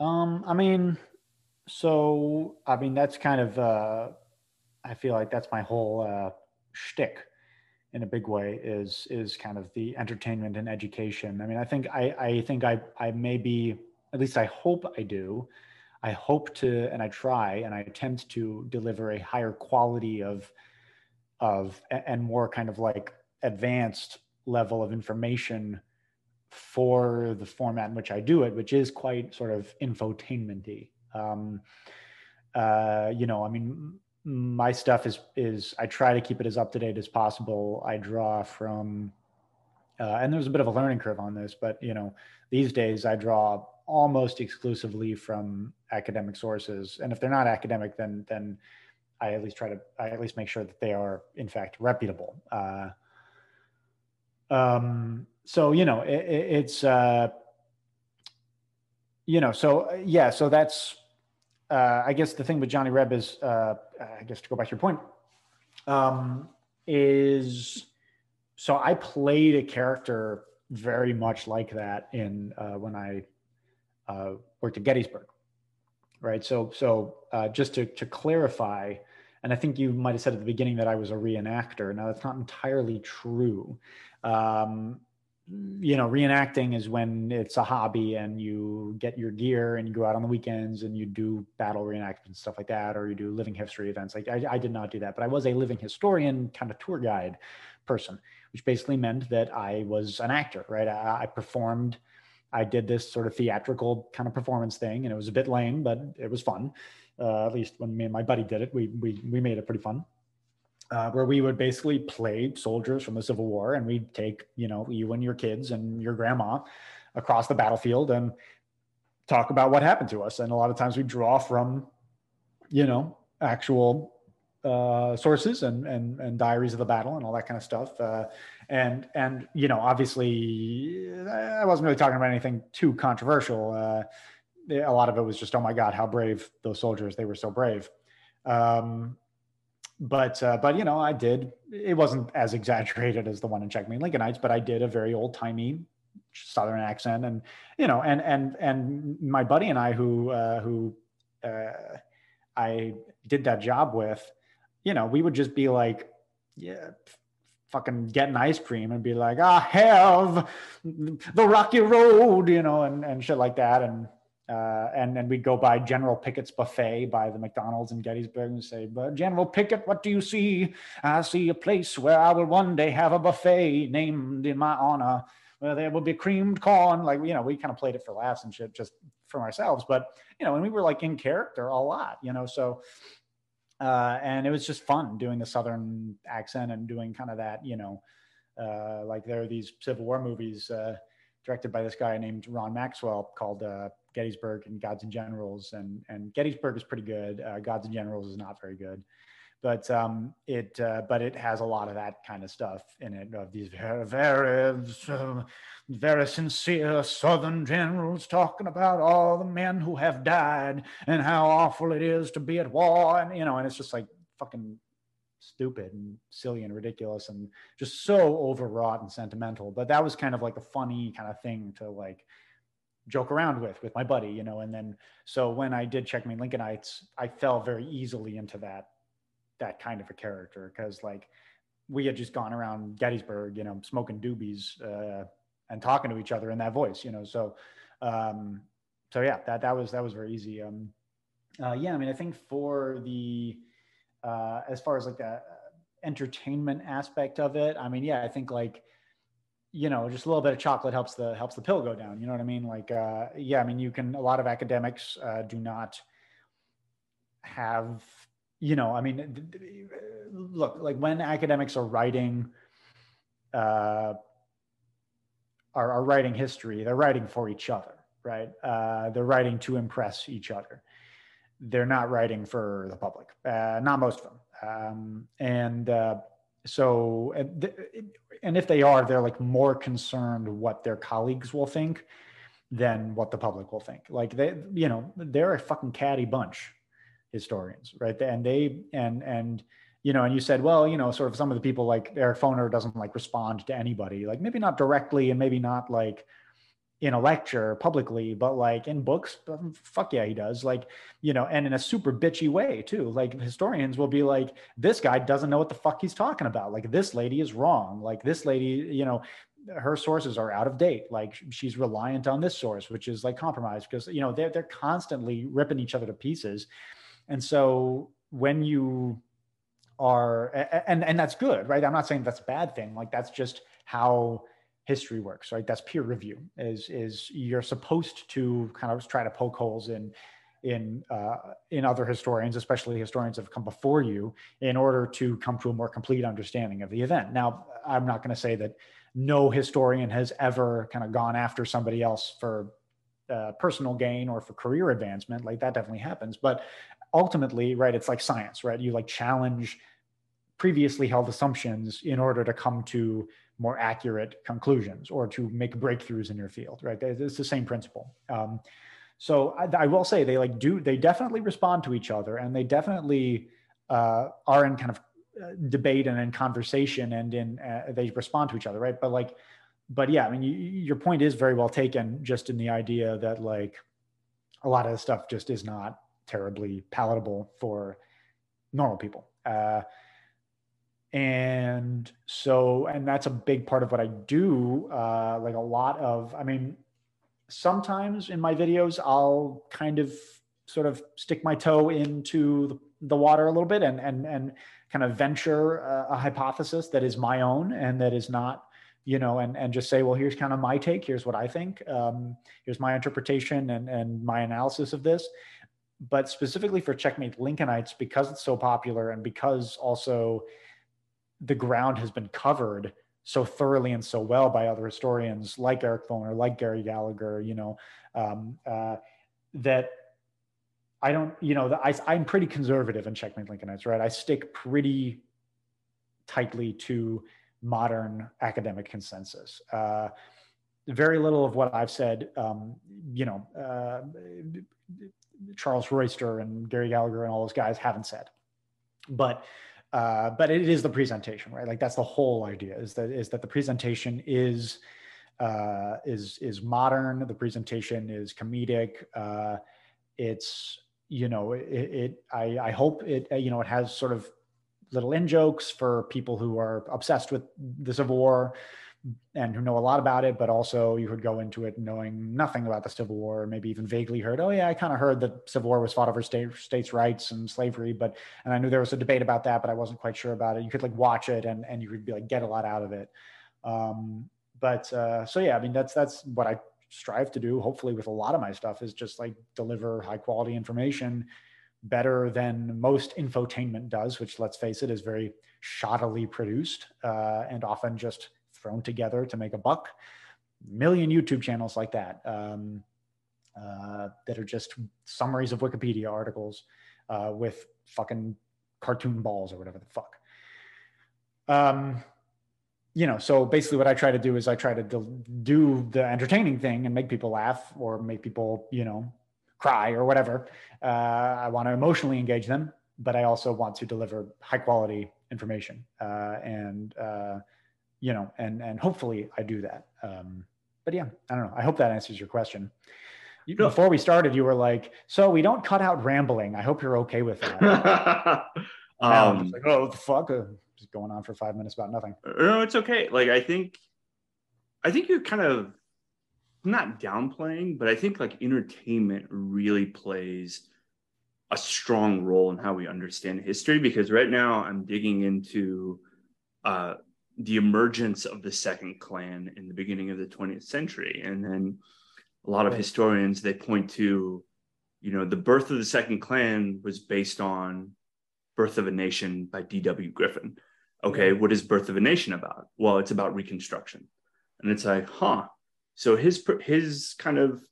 Um, I mean, so I mean that's kind of uh I feel like that's my whole uh, shtick in a big way is is kind of the entertainment and education. I mean, I think I I think I I maybe at least I hope I do. I hope to and I try and I attempt to deliver a higher quality of of and more kind of like advanced level of information for the format in which I do it, which is quite sort of infotainmenty. Um, uh, you know, I mean, my stuff is is I try to keep it as up to date as possible. I draw from, uh, and there's a bit of a learning curve on this, but you know, these days I draw almost exclusively from academic sources, and if they're not academic, then then I at least try to I at least make sure that they are in fact reputable. Uh, um, so you know, it, it's uh, you know, so yeah, so that's uh, I guess the thing with Johnny Reb is, uh, I guess to go back to your point, um, is so I played a character very much like that in uh, when I uh, worked at Gettysburg, right? So, so uh, just to to clarify, and I think you might have said at the beginning that I was a reenactor. Now that's not entirely true. Um, you know, reenacting is when it's a hobby and you get your gear and you go out on the weekends and you do battle reenactments stuff like that, or you do living history events. Like I, I did not do that, but I was a living historian kind of tour guide person, which basically meant that I was an actor, right? I, I performed, I did this sort of theatrical kind of performance thing, and it was a bit lame, but it was fun. Uh, at least when me and my buddy did it, we we we made it pretty fun uh, where we would basically play soldiers from the Civil War, and we'd take you know you and your kids and your grandma across the battlefield and talk about what happened to us. And a lot of times we draw from you know actual uh, sources and, and and diaries of the battle and all that kind of stuff. Uh, and and you know obviously I wasn't really talking about anything too controversial. Uh, a lot of it was just oh my god how brave those soldiers they were so brave. Um, but uh, but you know I did it wasn't as exaggerated as the one in Checkmate Lincolnites, but I did a very old timey Southern accent, and you know and and and my buddy and I who uh, who uh, I did that job with, you know, we would just be like, yeah. Fucking getting ice cream and be like, I have the rocky road, you know, and, and shit like that. And uh, and then we'd go by General Pickett's buffet by the McDonald's in Gettysburg and say, "But General Pickett, what do you see? I see a place where I will one day have a buffet named in my honor, where there will be creamed corn." Like you know, we kind of played it for laughs and shit, just from ourselves. But you know, and we were like in character a lot, you know, so. Uh, and it was just fun doing the southern accent and doing kind of that, you know, uh, like there are these Civil War movies uh, directed by this guy named Ron Maxwell called uh, Gettysburg and Gods and Generals, and and Gettysburg is pretty good. Uh, Gods and Generals is not very good, but um, it uh, but it has a lot of that kind of stuff in it of these very very uh, very sincere Southern generals talking about all the men who have died and how awful it is to be at war, and you know, and it's just like fucking stupid and silly and ridiculous and just so overwrought and sentimental. But that was kind of like a funny kind of thing to like joke around with with my buddy, you know. And then so when I did Checkmate Lincolnites, I fell very easily into that that kind of a character because like we had just gone around Gettysburg, you know, smoking doobies uh, and talking to each other in that voice, you know. So um, so yeah, that that was that was very easy. Um, uh, yeah, I mean, I think for the uh, as far as like the entertainment aspect of it, I mean, yeah, I think like you know just a little bit of chocolate helps the helps the pill go down you know what i mean? Like uh yeah i mean you can a lot of academics uh, do not have you know i mean look like when academics are writing uh are, are writing history they're writing for each other right? Uh they're writing to impress each other. They're not writing for the public uh not most of them. Um and uh so and if they are they're like more concerned what their colleagues will think than what the public will think. Like they you know they're a fucking catty bunch historians right? And they and and you know and you said well you know sort of some of the people like eric foner doesn't like respond to anybody like maybe not directly and maybe not like in a lecture publicly, but like in books, fuck yeah, he does. Like, you know, and in a super bitchy way too. Like historians will be like, this guy doesn't know what the fuck he's talking about. Like, this lady is wrong. Like, this lady, you know, her sources are out of date. Like, she's reliant on this source, which is like compromised because, you know, they're, they're constantly ripping each other to pieces. And so when you are, and, and that's good, right? I'm not saying that's a bad thing. Like, that's just how, history works, right? That's peer review. Is is you're supposed to kind of try to poke holes in in uh, in other historians, especially historians that have come before you, in order to come to a more complete understanding of the event. Now, I'm not going to say that no historian has ever kind of gone after somebody else for uh, personal gain or for career advancement. Like that definitely happens, but ultimately, right? It's like science, right? You like challenge previously held assumptions in order to come to more accurate conclusions or to make breakthroughs in your field, right? It's the same principle. Um, so I, I, will say they like do they definitely respond to each other and they definitely uh, are in kind of uh, debate and in conversation and in uh, they respond to each other, right? But like, but yeah, I mean, you, your point is very well taken, just in the idea that like a lot of the stuff just is not terribly palatable for normal people. Uh, and so and that's a big part of what i do uh, like a lot of i mean sometimes in my videos i'll kind of sort of stick my toe into the, water a little bit and and and kind of venture a, a hypothesis that is my own and that is not you know and and just say well here's kind of my take here's what i think um, here's my interpretation and and my analysis of this. But specifically for checkmate lincolnites because it's so popular and because also the ground has been covered so thoroughly and so well by other historians like Eric Foner, like Gary Gallagher, you know, um, uh, that I don't, you know, the, I, I'm pretty conservative in Checkmate Lincolnites, right? I stick pretty tightly to modern academic consensus. Uh, very little of what I've said, um, you know, uh, Charles Royster and Gary Gallagher and all those guys haven't said. But uh, but it is the presentation, right? Like that's the whole idea is that is that the presentation is uh, is is modern. The presentation is comedic. Uh, it's you know it, it I, I hope it you know it has sort of little in jokes for people who are obsessed with the Civil War and who know a lot about it, but also you could go into it knowing nothing about the Civil War, maybe even vaguely heard, oh yeah, I kind of heard that Civil War was fought over state, states' rights and slavery, but and I knew there was a debate about that, but I wasn't quite sure about it. You could like watch it and and you could be like get a lot out of it. Um, but uh, so yeah, I mean that's that's what I strive to do. Hopefully, with a lot of my stuff is just like deliver high quality information better than most infotainment does, which let's face it is very shoddily produced uh, and often just thrown together to make a buck. Million YouTube channels like that um, uh, that are just summaries of Wikipedia articles uh, with fucking cartoon balls or whatever the fuck. Um, you know, so basically what I try to do is I try to do the entertaining thing and make people laugh or make people, you know, cry or whatever. Uh, I want to emotionally engage them, but I also want to deliver high quality information. Uh, and, uh, you know, and, and hopefully I do that. Um, but yeah, I don't know. I hope that answers your question. Before we started, you were like, so we don't cut out rambling. I hope you're okay with that. um, like, oh, the fuck? Uh, just going on for five minutes about nothing. No, it's okay. Like, I think, I think you're kind of not downplaying, but I think like entertainment really plays a strong role in how we understand history because right now I'm digging into uh, the emergence of the second Klan in the beginning of the 20th century. And then a lot of historians, they point to, you know, the birth of the second Klan was based on Birth of a Nation by D.W. Griffith Okay, what is Birth of a Nation about? Well, it's about Reconstruction. And it's like, huh, so his his kind of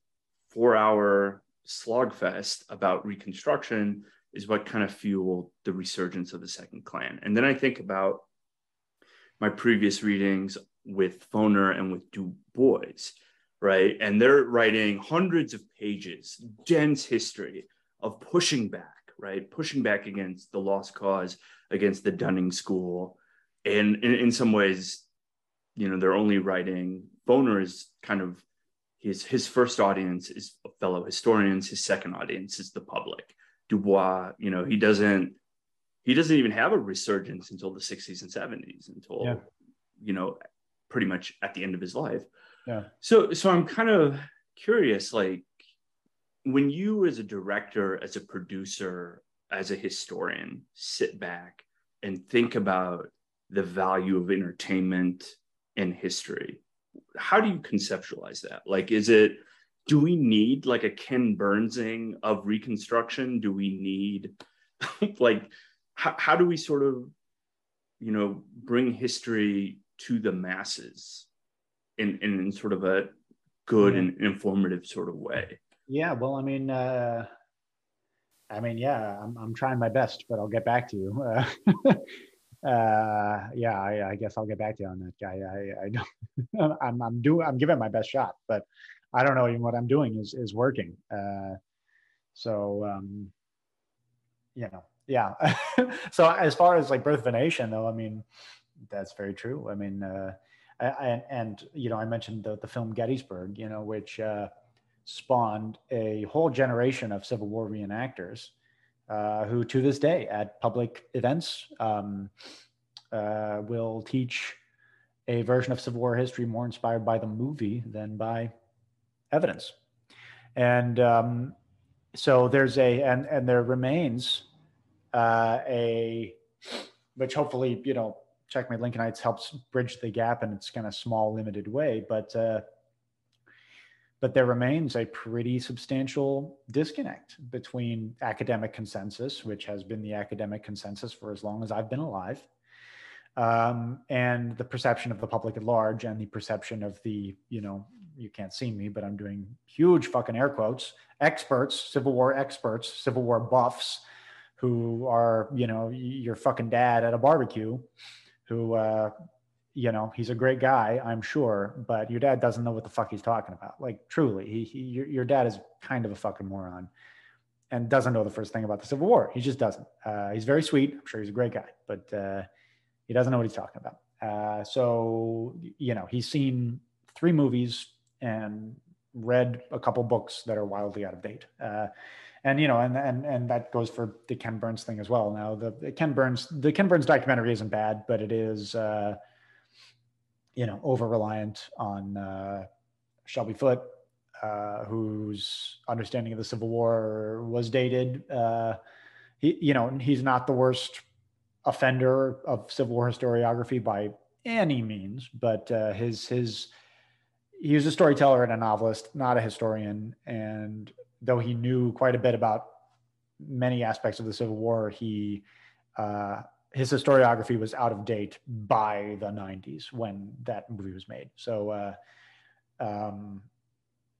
four hour slogfest about Reconstruction is what kind of fueled the resurgence of the Second Klan. And then I think about my previous readings with Foner and with Du Bois, right? And they're writing hundreds of pages, dense history of pushing back, right? Pushing back against the lost cause, against the Dunning School. And in, in some ways, you know, they're only writing Foner is kind of his his first audience is fellow historians. His second audience is the public. Du Bois, you know, he doesn't he doesn't even have a resurgence until the 60s and 70s, until yeah. you know, pretty much at the end of his life. Yeah. So so I'm kind of curious, like when you as a director, as a producer, as a historian, sit back and think about the value of entertainment in history how do you conceptualize that? Like, is it, do we need like a Ken Burnsing of Reconstruction? Do we need, like, how, how do we sort of, you know, bring history to the masses in, in, in sort of a good yeah. and informative sort of way? Yeah, well, I mean, uh, I mean, yeah, I'm, I'm trying my best, but I'll get back to you. Uh, uh, yeah, I, I, guess I'll get back to you on that guy. I, I don't, I'm, I'm doing, I'm giving my best shot, but I don't know even what I'm doing is, is working. Uh, so, um, you know, yeah. so as far as like birth of a nation though, I mean, that's very true. I mean, uh, I, and, you know, I mentioned the, the film Gettysburg, you know, which, uh, spawned a whole generation of Civil War reenactors uh, who to this day at public events um, uh, will teach a version of Civil War history more inspired by the movie than by evidence. And um, so there's a, and, and there remains uh, a, which hopefully, you know, Checkmate Lincolnites helps bridge the gap in its kind of small, limited way. But uh, but there remains a pretty substantial disconnect between academic consensus, which has been the academic consensus for as long as I've been alive, um, and the perception of the public at large and the perception of the, you know, you can't see me, but I'm doing huge fucking air quotes, experts, Civil War experts, Civil War buffs, who are, you know, your fucking dad at a barbecue, who, uh, you know, he's a great guy, I'm sure, but your dad doesn't know what the fuck he's talking about. Like, truly, he, he your, your, dad is kind of a fucking moron and doesn't know the first thing about the Civil War. He just doesn't. Uh, he's very sweet. I'm sure he's a great guy, but uh, he doesn't know what he's talking about. Uh, so, you know, he's seen three movies and read a couple books that are wildly out of date. And you know, and and and that goes for the Ken Burns thing as well. Now, the, the Ken Burns, the Ken Burns documentary isn't bad, but it is uh, you know, over reliant on uh, Shelby Foote, uh, whose understanding of the Civil War was dated. Uh, he, you know, he's not the worst offender of Civil War historiography by any means, but uh, his his he was a storyteller and a novelist, not a historian. And though he knew quite a bit about many aspects of the Civil War, he uh, his historiography was out of date by the 90s when that movie was made. So, uh, um,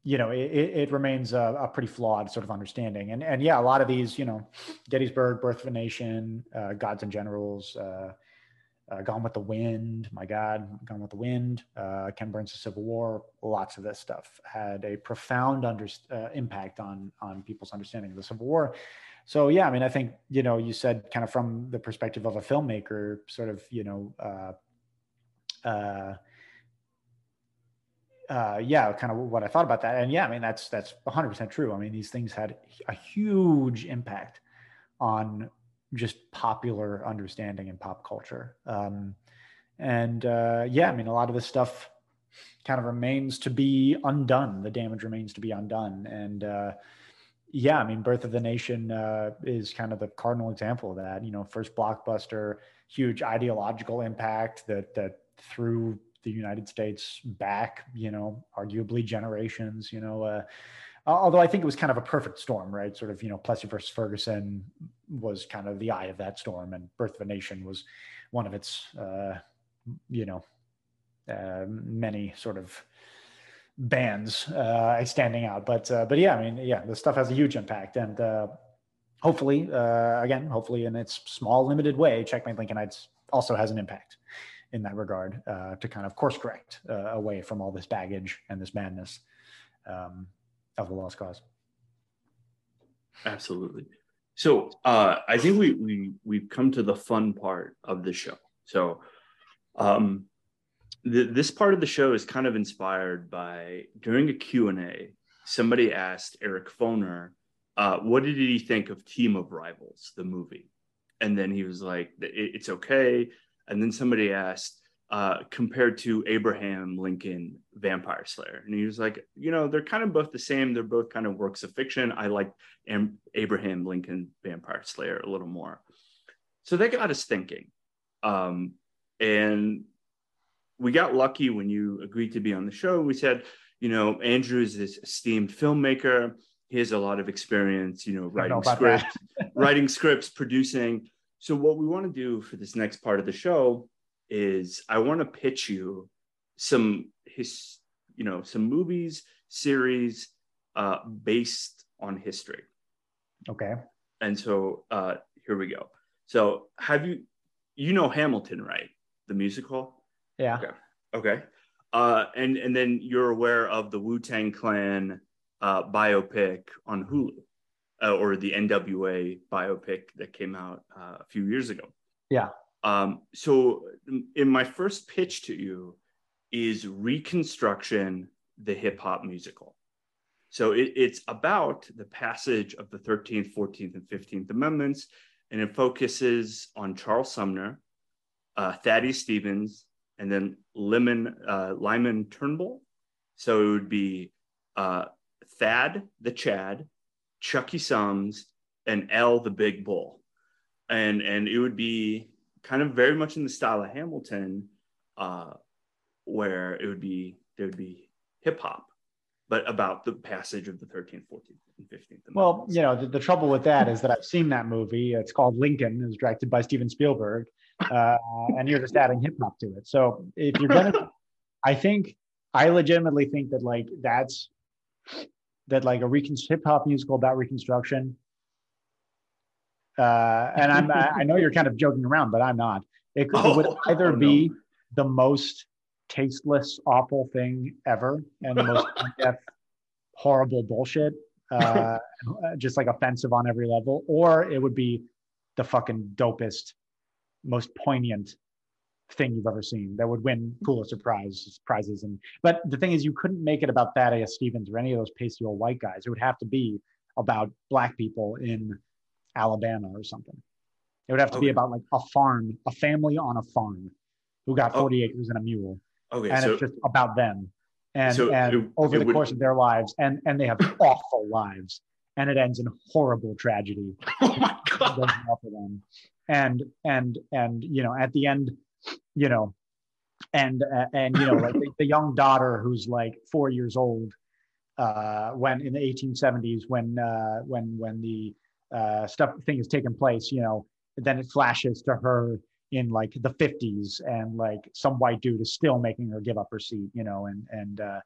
you know, it, it remains a, a, pretty flawed sort of understanding. And and yeah, a lot of these, you know, Gettysburg, Birth of a Nation, uh, Gods and Generals, uh, uh, Gone with the Wind, my God, Gone with the Wind, uh, Ken Burns' Civil War, lots of this stuff had a profound under, uh, impact on on people's understanding of the Civil War. So yeah, I mean, I think you know, you said kind of from the perspective of a filmmaker, sort of, you know. Uh, uh, uh, yeah, kind of what I thought about that. And yeah, I mean, that's, that's 100% true. I mean, these things had a huge impact on just popular understanding in pop culture. Um, and uh, yeah, I mean, a lot of this stuff kind of remains to be undone. The damage remains to be undone. And uh, yeah, I mean, Birth of the Nation uh, is kind of the cardinal example of that. You know, first blockbuster, huge ideological impact that that threw the United States back, you know, arguably generations, you know. Although I think it was kind of a perfect storm, right? Sort of, you know, Plessy versus Ferguson was kind of the eye of that storm, and Birth of a Nation was one of its, uh, you know, uh, many sort of bands uh, standing out. But uh, but yeah, I mean, yeah, the stuff has a huge impact, and uh, hopefully, uh, again, hopefully, in its small, limited way, Checkmate Lincolnites also has an impact in that regard uh, to kind of course correct uh, away from all this baggage and this madness um, of the lost cause. Absolutely. So uh, I think we we we've come to the fun part of the show. So um, th- this part of the show is kind of inspired by during a Q and A, somebody asked Eric Foner, uh, "What did he think of Team of Rivals, the movie?" And then he was like, "It's okay." And then somebody asked, uh, compared to Abraham Lincoln Vampire Slayer. And he was like, you know, they're kind of both the same. They're both kind of works of fiction. I like Am- Abraham Lincoln Vampire Slayer a little more. So they got us thinking. Um, and we got lucky when you agreed to be on the show. We said, you know, Andrew is this esteemed filmmaker. He has a lot of experience, you know, writing know scripts, writing scripts, producing. So what we want to do for this next part of the show is I want to pitch you some his you know some movies series uh, based on history. Okay. And so uh, here we go. So have you you know Hamilton right? The musical. Yeah. Okay. Okay. Uh, and and then you're aware of the Wu Tang Clan uh, biopic on Hulu uh, or the NWA biopic that came out uh, a few years ago. Yeah. Um, so, in my first pitch to you is Reconstruction, the hip hop musical. So, it, it's about the passage of the 13th, 14th, and 15th Amendments, and it focuses on Charles Sumner, uh, Thaddeus Stevens, and then Lyman, uh, Lyman Turnbull. So, it would be uh, Thad the Chad, Chucky Sums, and L the Big Bull. And and it would be kind of very much in the style of Hamilton, uh, where it would be there would be hip hop, but about the passage of the 13th, 14th, and 15th. Well, you know, the, the, trouble with that is that I've seen that movie. It's called Lincoln. It was directed by Steven Spielberg, uh, and you're just adding hip hop to it. So if you're gonna, I think I legitimately think that like that's that like a recon- hip hop musical about Reconstruction. Uh, and I'm I know you're kind of joking around, but I'm not. It, oh, it would oh, either oh, be the most tasteless, awful thing ever, and the most horrible bullshit, uh, just like offensive on every level, or it would be the fucking dopest, most poignant thing you've ever seen that would win Pulitzer Prize prizes. And but the thing is, you couldn't make it about Thaddeus Stevens or any of those pasty old white guys. It would have to be about black people in Alabama or something. It would have to okay. be about like a farm, a family on a farm who got 40 oh. acres and a mule. Okay, and so, it's just about them. And, so and it, over it the would, course of their lives, and and they have awful lives, and it ends in horrible tragedy. Oh my god! And and and you know, at the end, you know, and uh, and you know, like the, the, young daughter who's like four years old, uh, when in the 1870s, when uh, when when the uh, stuff thing is taking place, you know, then it flashes to her in like the 50s, and like some white dude is still making her give up her seat, you know, and and uh,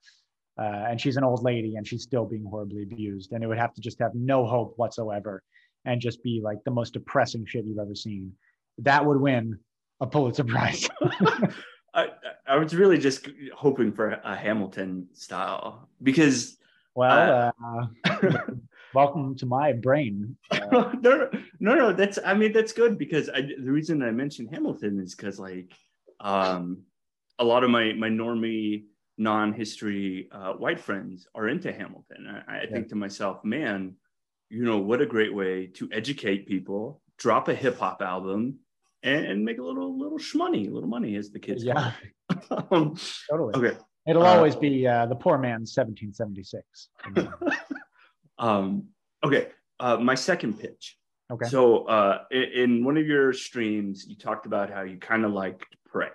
uh, and she's an old lady and she's still being horribly abused and it would have to just have no hope whatsoever and just be like the most depressing shit you've ever seen. That would win a pulitzer prize. I, I was really just hoping for a Hamilton style because well uh, uh, welcome to my brain. Uh, no, no no that's i mean that's good because I, the reason i mentioned hamilton is because like um a lot of my my normie non-history uh, white friends are into hamilton. I, I yeah. think to myself man you know what a great way to educate people drop a hip-hop album and, and make a little little shmoney a little money as the kids yeah. um, totally. Okay it'll uh, always be uh, the poor man's 1776 um okay uh my second pitch okay so uh in, one of your streams you talked about how you kind of liked prey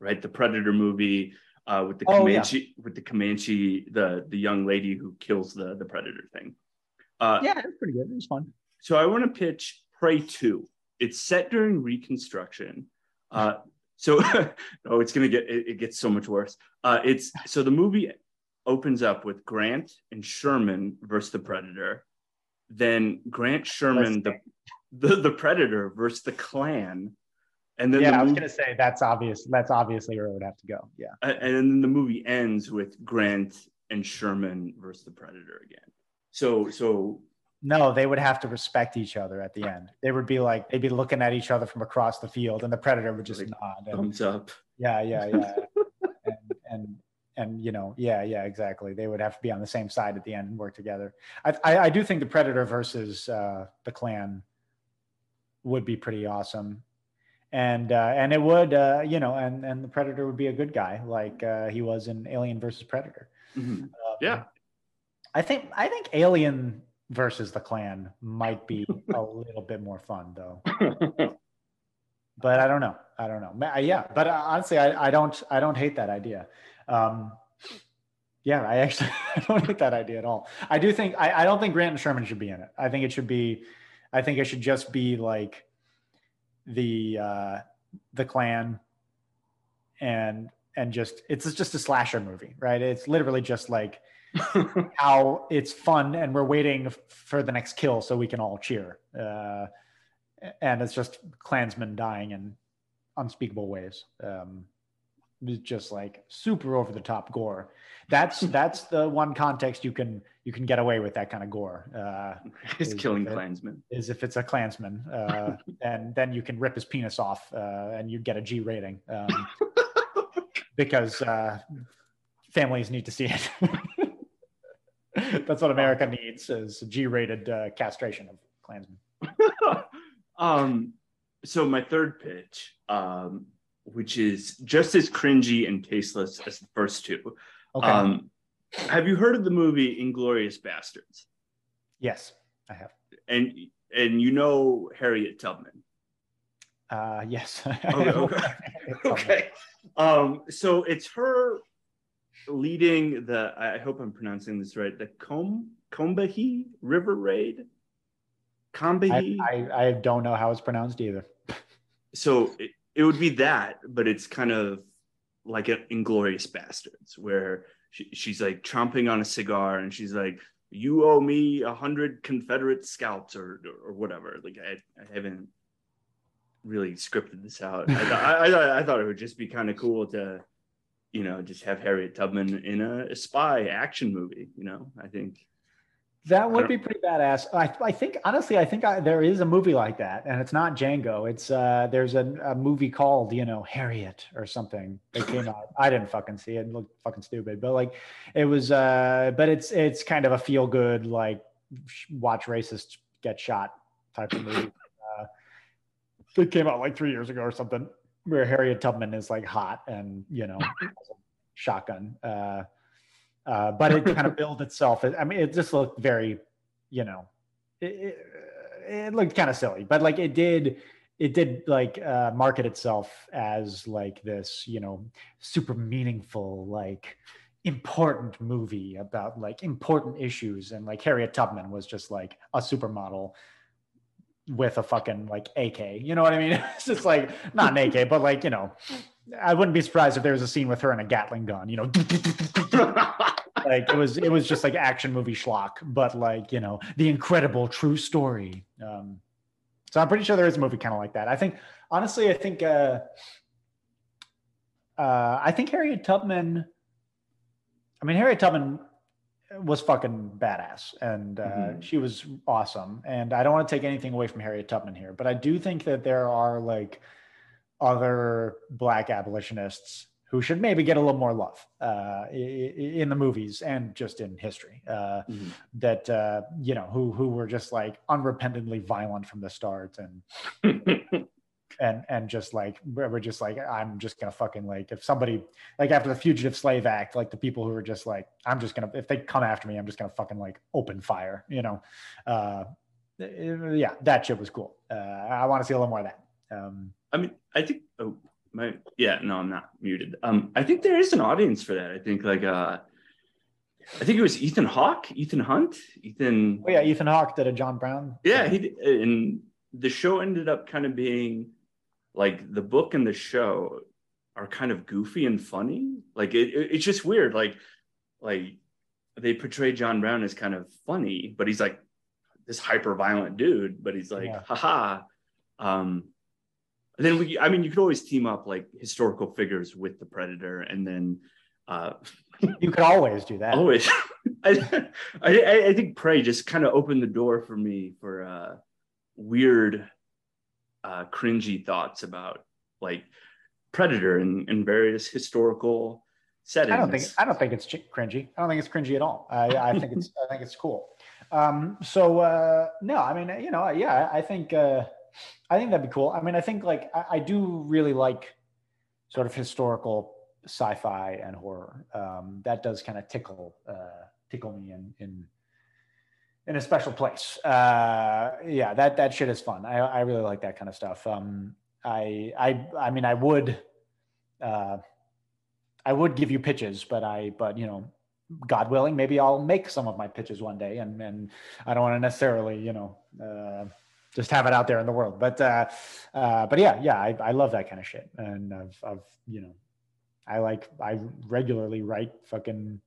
right the predator movie uh, with the oh, Comanche, yeah. with the Comanche, the the young lady who kills the the predator thing. Uh, yeah, it's pretty good. It was fun. So I want to pitch Prey Two. It's set during Reconstruction. Uh, so oh, it's gonna get it, it gets so much worse. Uh, it's so the movie opens up with Grant and Sherman versus the Predator. Then Grant Sherman, the, the the Predator versus the Klan and then yeah, the I was gonna say that's obvious. That's obviously where it would have to go. Yeah. And then the movie ends with Grant and Sherman versus the Predator again. So so no, they would have to respect each other at the end. They would be like they'd be looking at each other from across the field, and the Predator would just like, nod. And, thumbs up. Yeah, yeah, yeah. and, and and you know, yeah, yeah, exactly. They would have to be on the same side at the end and work together. I I, I do think the Predator versus uh, the clan would be pretty awesome. And uh, and it would uh, you know and and the predator would be a good guy like uh, he was in alien versus predator. Mm-hmm. Um, yeah. I think i think alien versus the clan might be a little bit more fun though. But i don't know. I don't know. Yeah but uh, honestly I, I don't i don't hate that idea um, yeah i actually I don't hate that idea at all i do think I, I don't think grant and sherman should be in it i think it should be i think it should just be like the uh, the clan and and just it's just a slasher movie, right? It's literally just like how it's fun and we're waiting for the next kill so we can all cheer. Uh, and it's just Klansmen dying in unspeakable ways. Um, just like super over the top gore. That's that's the one context you can you can get away with that kind of gore. Uh, is, is killing Klansmen. Is if it's a Klansman, uh, and then you can rip his penis off, uh, and you get a G rating um, because uh, families need to see it. That's what America needs: is G-rated uh, castration of Klansmen. um, so my third pitch, um, which is just as cringy and tasteless as the first two. Okay. Um, have you heard of the movie Inglourious Basterds? Yes, I have. And and you know Harriet Tubman. Uh, yes. okay. Okay. okay. Um, so it's her leading the. I hope I'm pronouncing this right. The Com Combahee River Raid. Combahee. I, I, I don't know how it's pronounced either. so it, it would be that, but it's kind of like an Inglourious Basterds, where she, she's like chomping on a cigar and she's like, "You owe me a hundred Confederate scalps or or whatever." Like I, I haven't really scripted this out. I, I, I, I thought it would just be kind of cool to, you know, just have Harriet Tubman in a, a spy action movie. You know, I think that would be pretty badass. I, I think honestly, I think I, there is a movie like that, and it's not Django. It's uh, there's a, a movie called you know Harriet or something that came out. I didn't fucking see it; it looked fucking stupid. But like, it was. Uh, but it's it's kind of a feel good like watch racists get shot type of movie. Uh, it came out like three years ago or something, where Harriet Tubman is like hot and you know shotgun. Uh, uh, but it kind of built itself. I mean, it just looked very, you know, it, it, it looked kind of silly, but like it did, it did like uh, market itself as like this, you know, super meaningful, like important movie about like important issues. And like Harriet Tubman was just like a supermodel with a fucking like AK. You know what I mean? It's just like not an AK, but like, you know, I wouldn't be surprised if there was a scene with her and a Gatling gun, you know. like it was it was just like action movie schlock, but like you know the incredible true story. Um, so I'm pretty sure there is a movie kind of like that. I think honestly, I think uh, uh, I think Harriet Tubman. I mean, Harriet Tubman was fucking badass and uh, mm-hmm. she was awesome. And I don't want to take anything away from Harriet Tubman here, but I do think that there are like other black abolitionists who should maybe get a little more love uh, in the movies and just in history. Uh, mm-hmm. That uh, you know who who were just like unrepentantly violent from the start and and and just like we're just like i'm just gonna fucking like if somebody like after the fugitive slave act like the people who are just like i'm just gonna if they come after me i'm just gonna fucking like open fire you know uh yeah that shit was cool uh i want to see a little more of that um i mean i think oh my yeah no i'm not muted um i think there is an audience for that i think like uh I think it was Ethan Hawke, Ethan Hunt, Ethan. Oh yeah, Ethan Hawke did a John Brown. Yeah, he and the show ended up kind of being like the book and the show are kind of goofy and funny. Like it, it, it's just weird. Like like they portray John Brown as kind of funny, but he's like this hyper violent dude. But he's like, yeah. haha. Um, then we, I mean, you could always team up like historical figures with the Predator, and then uh, you could always do that. Always. I, I, I think Prey just kind of opened the door for me for uh, weird uh, cringy thoughts about like Predator and, and various historical settings. I don't think I don't think it's cringy. I don't think it's cringy at all. I, I think it's I think it's cool. Um, so uh, no, I mean you know yeah I think uh, I think that'd be cool. I mean I think like I, I do really like sort of historical sci-fi and horror. Um, that does kind of tickle uh, tickle me in in in a special place. Uh, yeah, that that shit is fun. I, I really like that kind of stuff. Um, I I I mean, I would, uh, I would give you pitches, but I but you know, God willing, maybe I'll make some of my pitches one day, and and I don't want to necessarily you know. Uh, just have it out there in the world, but uh, uh, but yeah, yeah, I, I love that kind of shit, and I've, I've you know, I like I regularly write fucking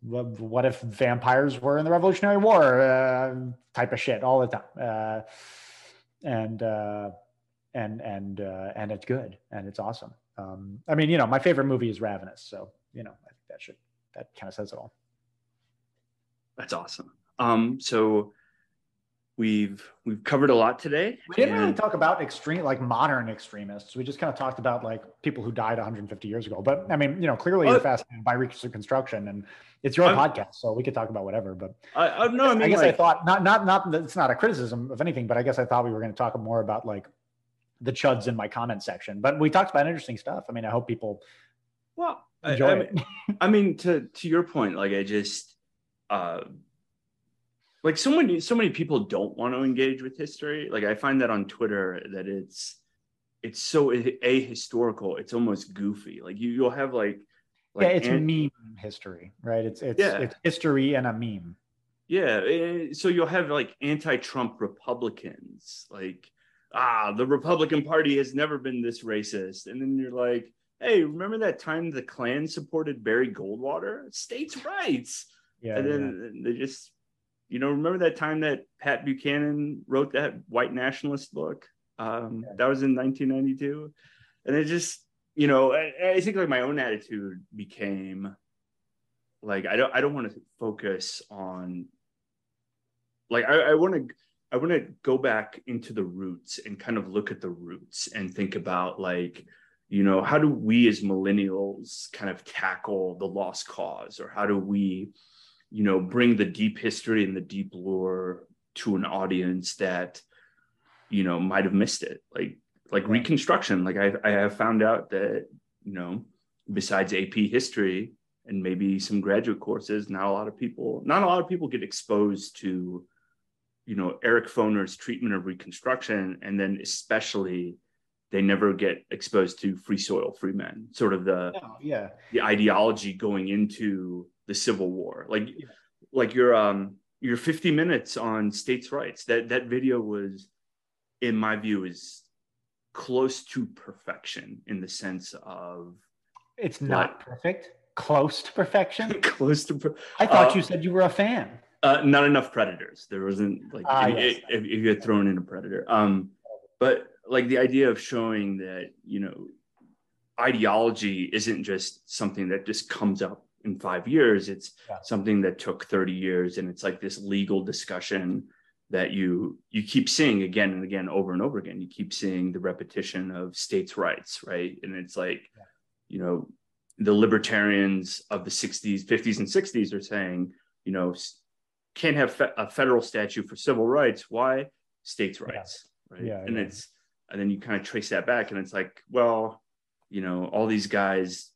what if vampires were in the Revolutionary War uh, type of shit all the time, uh, and uh, and and uh, and it's good and it's awesome. Um, I mean, you know, my favorite movie is Ravenous, so you know, I think that should that kind of says it all. That's awesome. Um, so we've we've covered a lot today. We didn't and... really talk about extreme like modern extremists. We just kind of talked about like people who died 150 years ago. But I mean, you know, clearly you're fascinated by reconstruction, and it's your I'm, podcast, so we could talk about whatever. But I, I no, I, mean, I guess like, I thought not not not it's not a criticism of anything, but I guess I thought we were going to talk more about like the chuds in my comment section. But we talked about interesting stuff. I mean, I hope people well enjoy I, it. I mean, to to your point, like I just. uh like so many so many people don't want to engage with history. Like i find that on twitter that it's it's so ahistorical. It's almost goofy. Like you you'll have like, like yeah it's an- meme history right? It's it's yeah. it's history and a meme. Yeah eh, so you'll have like anti-trump republicans like ah the republican party has never been this racist. And then you're like hey remember that time the klan supported barry goldwater? States rights. Yeah, and then yeah. they just you know, remember that time that Pat Buchanan wrote that white nationalist book? Um, that was in 1992. And it just, you know, I, I think like my own attitude became like, I don't, I don't want to focus on, like, I, I want to, I want to go back into the roots and kind of look at the roots and think about like, you know, how do we as millennials kind of tackle the lost cause or how do we, you know bring the deep history and the deep lore to an audience that you know might have missed it. Like like reconstruction. Like i i have found out that you know besides ap history and maybe some graduate courses not a lot of people not a lot of people get exposed to you know eric foner's treatment of reconstruction. And then especially they never get exposed to free soil free men sort of the oh, yeah. the ideology going into the Civil War. Like like your um your 50 minutes on states' rights. That that video was, in my view, is close to perfection in the sense of it's not perfect. close to perfection. close to. Per- I thought uh, you said you were a fan. Uh, not enough predators. There wasn't like uh, if, yes. if, if, you had thrown in a predator. Um, but like the idea of showing that you know ideology isn't just something that just comes up in five years. It's yeah. something that took 30 years, and it's like this legal discussion that you you keep seeing again and again over and over again. You keep seeing the repetition of states' rights, right? And it's like, yeah. you know, the libertarians of the 60s, 50s, and 60s are saying, you know, can't have fe- a federal statute for civil rights. Why? States' rights, yeah. right? Yeah, and it's and then you kind of trace that back, and it's like, well, you know, all these guys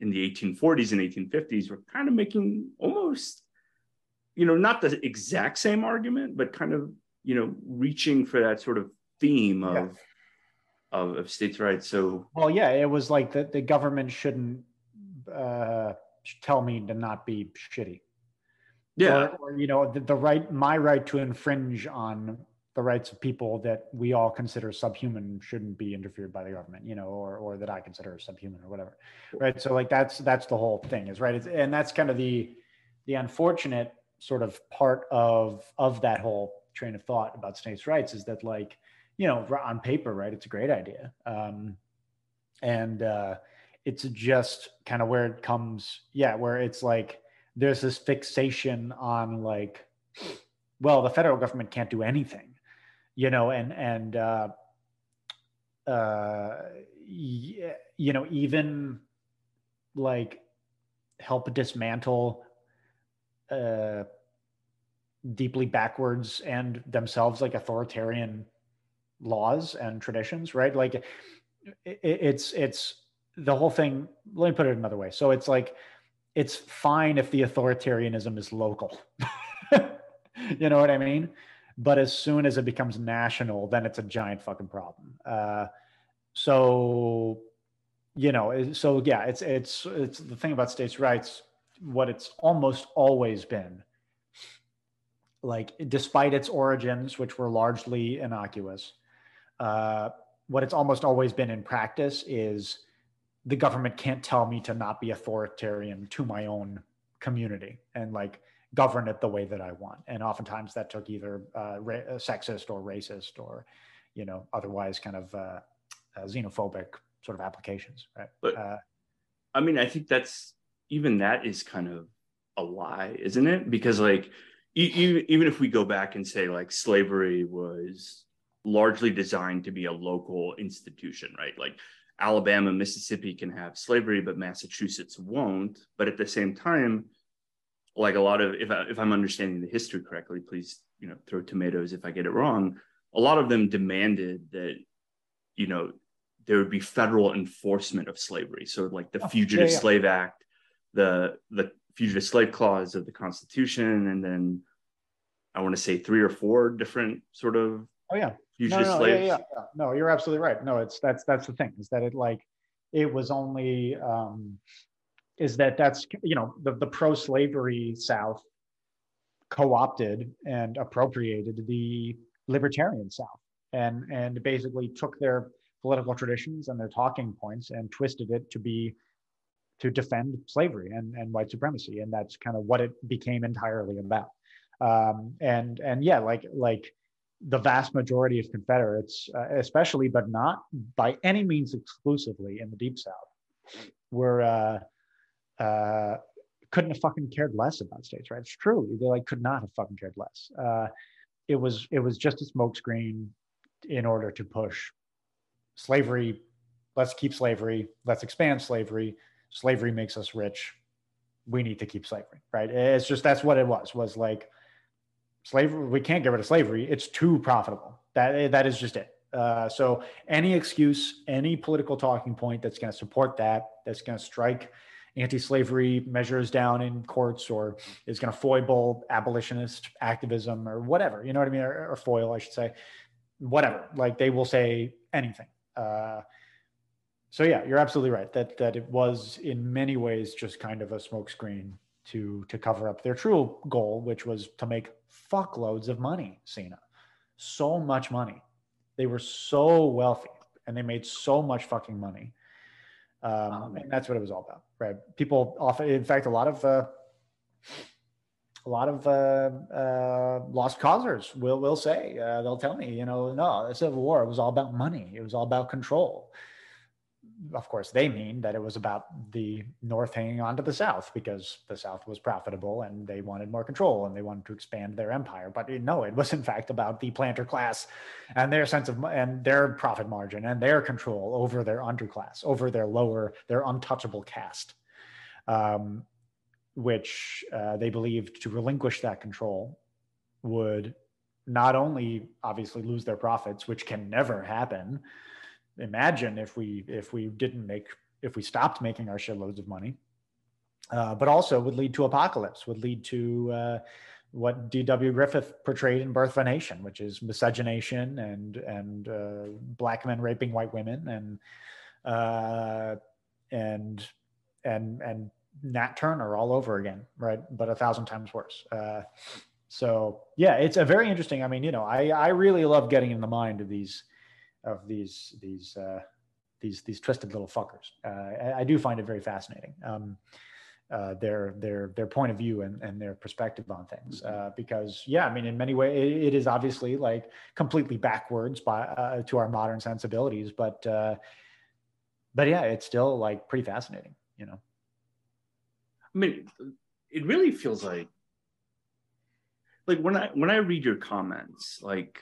in the 1840s and 1850s were kind of making almost, you know, not the exact same argument, but kind of, you know, reaching for that sort of theme of, yeah. of, of, states' rights. So, well, yeah, it was like that the government shouldn't uh, tell me to not be shitty. Yeah. Or, or you know, the, the right, my right to infringe on the rights of people that we all consider subhuman shouldn't be interfered by the government, you know, or or that I consider subhuman or whatever, right? So like that's that's the whole thing is right, it's, and that's kind of the the unfortunate sort of part of of that whole train of thought about states' rights is that like you know on paper, right, it's a great idea, um, and uh, it's just kind of where it comes, yeah, where it's like there's this fixation on like well the federal government can't do anything you know, and and uh, uh, you know, even like help dismantle uh, deeply backwards and themselves like authoritarian laws and traditions, right? Like it, it's it's the whole thing. Let me put it another way. So it's like it's fine if the authoritarianism is local. you know what I mean? But as soon as it becomes national, then it's a giant fucking problem. Uh, so, you know, so yeah, it's it's it's the thing about states' rights. What it's almost always been, like, despite its origins, which were largely innocuous, uh, what it's almost always been in practice is the government can't tell me to not be authoritarian to my own community and like govern it the way that I want. And oftentimes that took either uh, ra- uh, sexist or racist or, you know, otherwise kind of uh, uh, xenophobic sort of applications, right? But uh, I mean, I think that's even that is kind of a lie, isn't it? Because like, e- even if we go back and say like slavery was largely designed to be a local institution, right? Like Alabama, Mississippi can have slavery, but Massachusetts won't. But at the same time, like a lot of if, I, if i'm understanding the history correctly please you know throw tomatoes if i get it wrong. A lot of them demanded that you know there would be federal enforcement of slavery. So like the oh, fugitive yeah, yeah. slave act the the fugitive slave clause of the constitution and then i want to say three or four different sort of oh yeah. Fugitive no, no, slaves. yeah, yeah, no you're absolutely right. No it's that's that's the thing is that it like it was only um is that that's you know the, the pro-slavery south co-opted and appropriated the libertarian south and and basically took their political traditions and their talking points and twisted it to be to defend slavery and, and white supremacy. And that's kind of what it became entirely about. Um, and and yeah like like the vast majority of confederates uh, especially but not by any means exclusively in the deep south were uh, uh, couldn't have fucking cared less about states' rights. Truly, they like could not have fucking cared less. Uh, it was it was just a smokescreen in order to push slavery. Let's keep slavery. Let's expand slavery. Slavery makes us rich. We need to keep slavery, right? It's just that's what it was. Was like slavery. We can't get rid of slavery. It's too profitable. That that is just it. Uh, so any excuse, any political talking point that's going to support that, that's going to strike anti-slavery measures down in courts or is going to foible abolitionist activism or whatever you know what i mean? Or, or foil i should say. Whatever like they will say anything. Uh, so yeah you're absolutely right that that it was in many ways just kind of a smokescreen to to cover up their true goal which was to make fuckloads of money Sina so much money. They were so wealthy and they made so much fucking money Um, um, and that's what it was all about, right? People often, in fact, a lot of uh, a lot of uh, uh, lost causers will will say uh, they'll tell me, you know, no, the Civil War it was all about money. It was all about control. Of course, they mean that it was about the North hanging on to the South because the South was profitable and they wanted more control and they wanted to expand their empire. But no, it was in fact about the planter class and their sense of and their profit margin and their control over their underclass, over their lower, their untouchable caste. Um, which uh, they believed to relinquish that control would not only obviously lose their profits, which can never happen. Imagine if we if we didn't make if we stopped making our shitloads of money, uh, but also would lead to apocalypse, would lead to uh, what D.W. Griffith portrayed in Birth of a Nation, which is miscegenation and and uh, black men raping white women and uh, and and and Nat Turner all over again, right? But a thousand times worse. Uh, so yeah, it's a very interesting. I mean, you know, I I really love getting in the mind of these of these these uh, these these twisted little fuckers. Uh, I, I, do find it very fascinating. Um, uh, their their their point of view and, and their perspective on things mm-hmm. uh, because yeah I mean in many ways it, it is obviously like completely backwards by uh, to our modern sensibilities but uh, but yeah it's still like pretty fascinating you know I mean, it really feels like like when I when I read your comments, like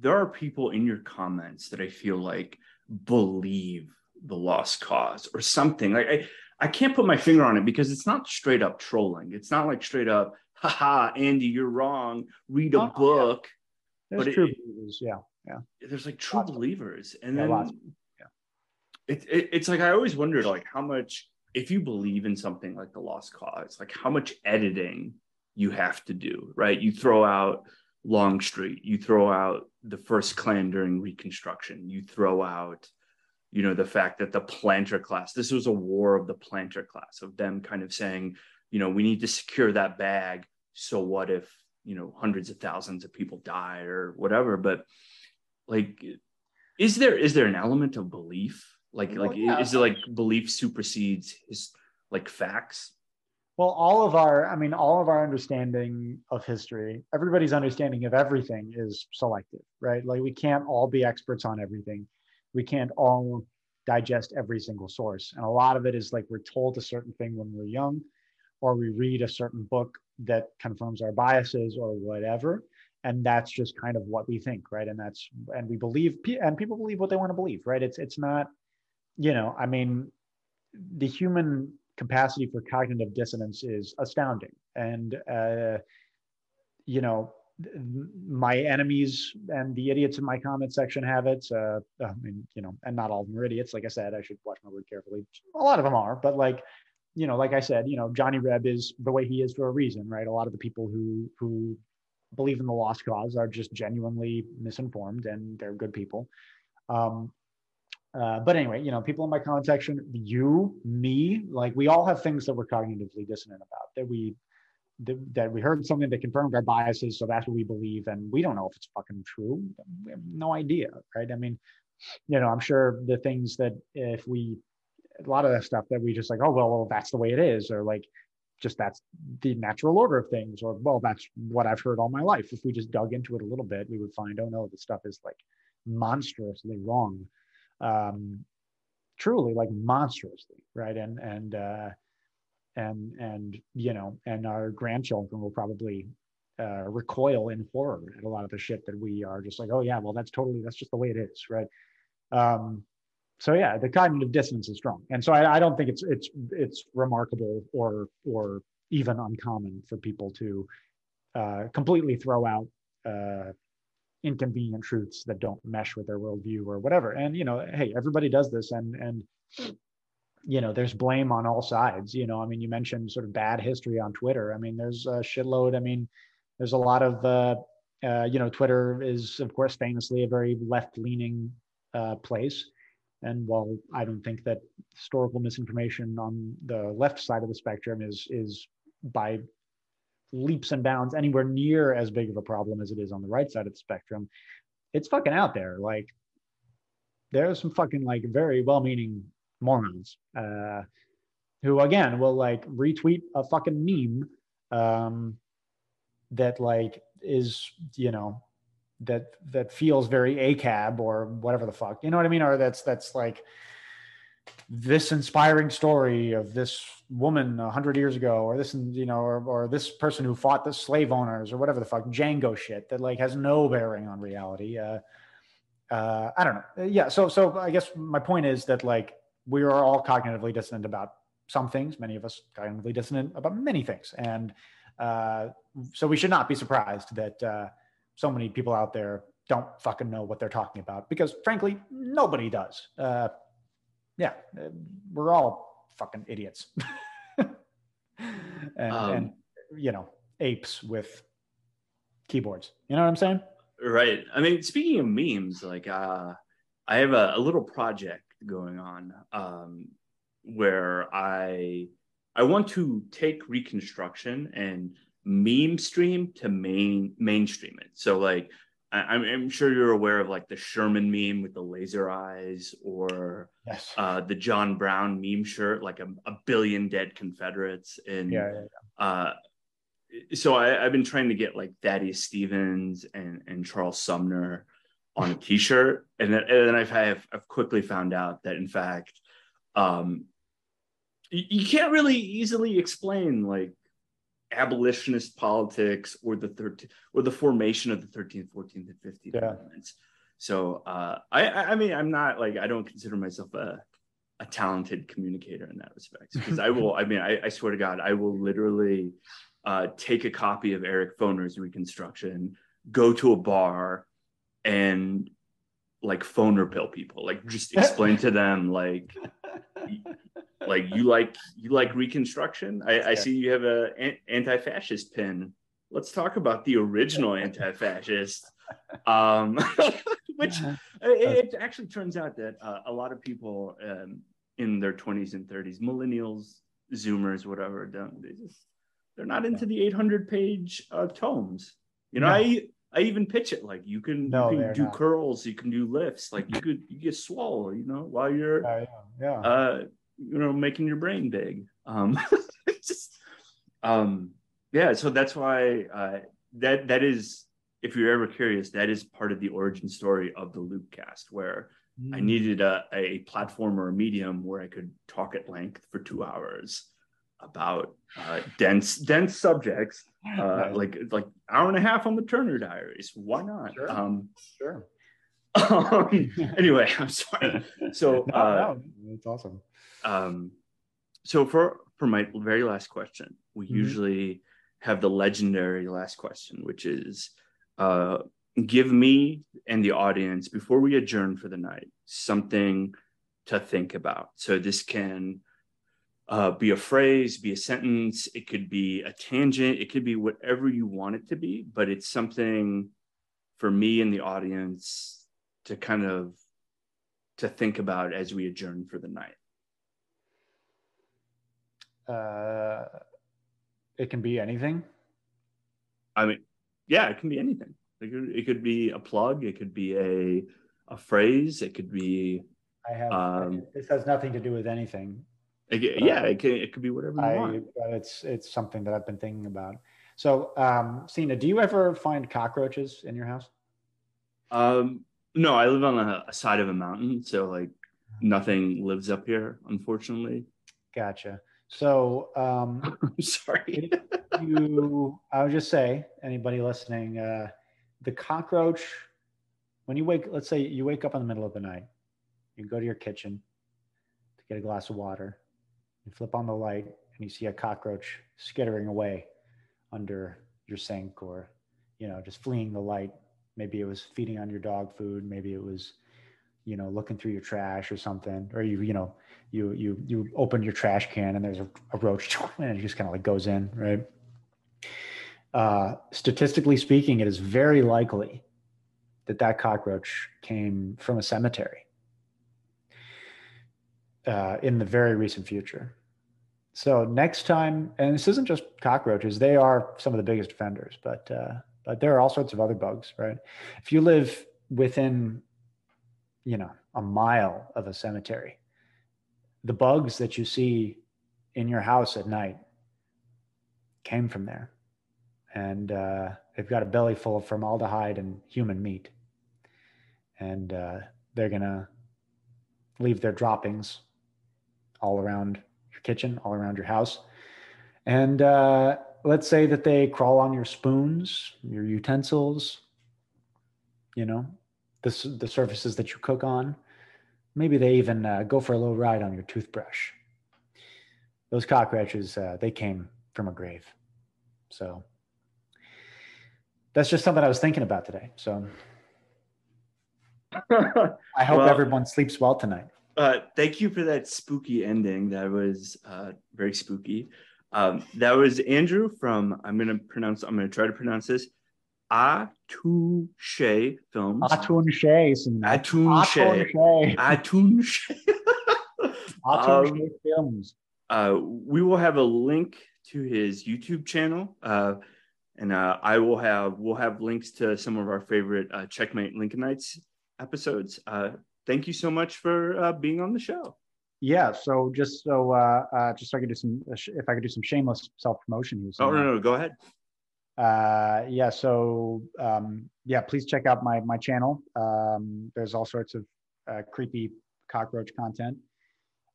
there are people in your comments that I feel like believe the lost cause or something. Like I I can't put my finger on it because it's not straight up trolling. It's not like straight up, haha, Andy, you're wrong. Read a oh, book. Yeah. There's but true it, believers, yeah, yeah. There's like true lots believers, and yeah, then yeah. It, it, it's like I always wondered like how much if you believe in something like the lost cause, like how much editing you have to do, right? You throw out Longstreet, you throw out the first Klan during Reconstruction, you throw out, you know, the fact that the planter class, this was a war of the planter class, of them kind of saying, you know, we need to secure that bag. So what if, you know, hundreds of thousands of people die or whatever? But like, is there is there an element of belief like well, like yeah. is it like belief supersedes his like facts? Well, all of our, I mean, all of our understanding of history, everybody's understanding of everything is selective, right? Like we can't all be experts on everything. We can't all digest every single source. And a lot of it is like we're told a certain thing when we're young, or we read a certain book that confirms our biases or whatever. And that's just kind of what we think, right? And that's and we believe and people believe what they want to believe, right? It's it's not you know, I mean, the human capacity for cognitive dissonance is astounding. And, uh, you know, my enemies and the idiots in my comment section have it. Uh, I mean, you know, and not all of them are idiots. Like I said, I should watch my word carefully. A lot of them are, but like, you know, like I said, you know, Johnny Reb is the way he is for a reason, right? A lot of the people who who believe in the lost cause are just genuinely misinformed, and they're good people. Um, uh, but anyway, you know, people in my comment section, you, me, like we all have things that we're cognitively dissonant about that we that, that we heard something that confirmed our biases, so that's what we believe, and we don't know if it's fucking true. We have no idea, right? I mean, you know, I'm sure the things that if we a lot of that stuff that we just like, oh well, well, that's the way it is, or like just that's the natural order of things, or well, that's what I've heard all my life. If we just dug into it a little bit, we would find, oh no, this stuff is like monstrously wrong um, truly like monstrously, right? And and uh, and and you know, and our grandchildren will probably uh, recoil in horror at a lot of the shit that we are just like, oh yeah, well that's totally that's just the way it is, right? Um, so yeah, the cognitive dissonance is strong, and so I, I don't think it's it's it's remarkable or or even uncommon for people to uh, completely throw out uh, inconvenient truths that don't mesh with their worldview or whatever. And you know, hey, everybody does this, and and you know, there's blame on all sides. You know, I mean, you mentioned sort of bad history on Twitter. I mean, there's a shitload. I mean, there's a lot of uh, uh, you know, Twitter is of course famously a very left-leaning uh, place. And while I don't think that historical misinformation on the left side of the spectrum is is by leaps and bounds anywhere near as big of a problem as it is on the right side of the spectrum, it's fucking out there. Like there's some fucking like very well-meaning morons uh, who again will like retweet a fucking meme um, that like is you know that that feels very acab or whatever the fuck you know what i mean or that's that's like this inspiring story of this woman a hundred years ago, or this, you know, or, or this person who fought the slave owners, or whatever the fuck Django shit that like has no bearing on reality. Uh, uh, I don't know. Yeah. So, so I guess my point is that like we are all cognitively dissonant about some things. Many of us cognitively dissonant about many things, and uh, so we should not be surprised that uh, so many people out there don't fucking know what they're talking about because, frankly, nobody does. Yeah, uh, we're all fucking idiots. and, um, and, you know, apes with keyboards. You know what I'm saying? Right. I mean, speaking of memes, like uh, I have a, a little project going on um, where I I want to take Reconstruction and meme stream to main mainstream it. So like I, am sure you're aware of like the Sherman meme with the laser eyes or yes. uh, the John Brown meme shirt, like a, a billion dead Confederates. And yeah, yeah, yeah. Uh, so I, have been trying to get like Thaddeus Stevens and, and Charles Sumner on a t-shirt. And then, and then I've, I've, I've quickly found out that in fact, um, you, you can't really easily explain like abolitionist politics or the 13th or the formation of the 13th 14th and 15th yeah. amendments so uh, I, I mean i'm not like i don't consider myself a, a talented communicator in that respect because i will i mean I, I, swear to god i will literally uh, take a copy of eric foner's reconstruction go to a bar and like Foner pill people like just explain to them like like you like you like reconstruction i, I see you have a an, anti-fascist pin let's talk about the original anti-fascist um which it, it, actually turns out that uh, a lot of people um, in their 20s and 30s millennials zoomers whatever don't they just they're not into the 800 page uh, tomes you know no. i I even pitch it like you can, no, you can do not. curls, you can do lifts, like you could you get swallow, you know, while you're uh, yeah, yeah. You know making your brain big um just um yeah so that's why uh that that is if you're ever curious that is part of the origin story of the Loopcast where mm. i needed a, a platform or a medium where i could talk at length for two hours about uh, dense dense subjects uh, right. like like hour and a half on the turner diaries why not sure. um sure um, anyway i'm sorry so no, uh, no, it's awesome um, so for for my very last question, we mm-hmm. usually have the legendary last question, which is uh, give me and the audience before we adjourn for the night something to think about. So this can uh, be a phrase, be a sentence, it could be a tangent, it could be whatever you want it to be, but it's something for me and the audience to kind of to think about as we adjourn for the night uh, it can be anything. I mean, yeah, it can be anything. It could, it could be a plug. It could be a a phrase. It could be. I have. Um, this has nothing to do with anything. It, yeah, it can. It could be whatever you I, want. It's it's something that I've been thinking about. So, um, Sina, do you ever find cockroaches in your house? Um, no, I live on a, a side of a mountain, so like nothing lives up here, unfortunately. Gotcha. So, um, sorry. you, I would just say, anybody listening, uh, the cockroach, when you wake, let's say you wake up in the middle of the night, you go to your kitchen to get a glass of water, you flip on the light, and you see a cockroach skittering away under your sink or, you know, just fleeing the light. Maybe it was feeding on your dog food. Maybe it was, you know, looking through your trash or something, or you, you know, you you you open your trash can and there's a, a roach and it just kind of like goes in, right? Uh, statistically speaking, it is very likely that that cockroach came from a cemetery uh, in the very recent future. So next time, and this isn't just cockroaches; they are some of the biggest offenders, but uh, but there are all sorts of other bugs, right? If you live within, you know, a mile of a cemetery, the bugs that you see in your house at night came from there. And uh, they've got a belly full of formaldehyde and human meat. And uh, they're to leave their droppings all around your kitchen, all around your house. And uh, let's say that they crawl on your spoons, your utensils, you know, the, the surfaces that you cook on. Maybe they even uh, go for a little ride on your toothbrush. Those cockroaches, uh, they came from a grave. So that's just something I was thinking about today. So I hope well, everyone sleeps well tonight. Uh, thank you for that spooky ending. That was uh, very spooky. Um, that was Andrew from, I'm going to pronounce, I'm going to try to pronounce this, Atouche Films. Atouche. Atouche. Atouche. Atouche Films. Uh, we will have a link to his YouTube channel. Uh, and uh, I will have we'll have links to some of our favorite uh, Checkmate Lincolnites episodes. Uh, thank you so much for uh, being on the show. Yeah. So just so uh, uh, just so I could do some if I could do some shameless self promotion here. Oh no, no, go ahead. Uh, yeah. So um, yeah, please check out my my channel. Um, there's all sorts of uh, creepy cockroach content.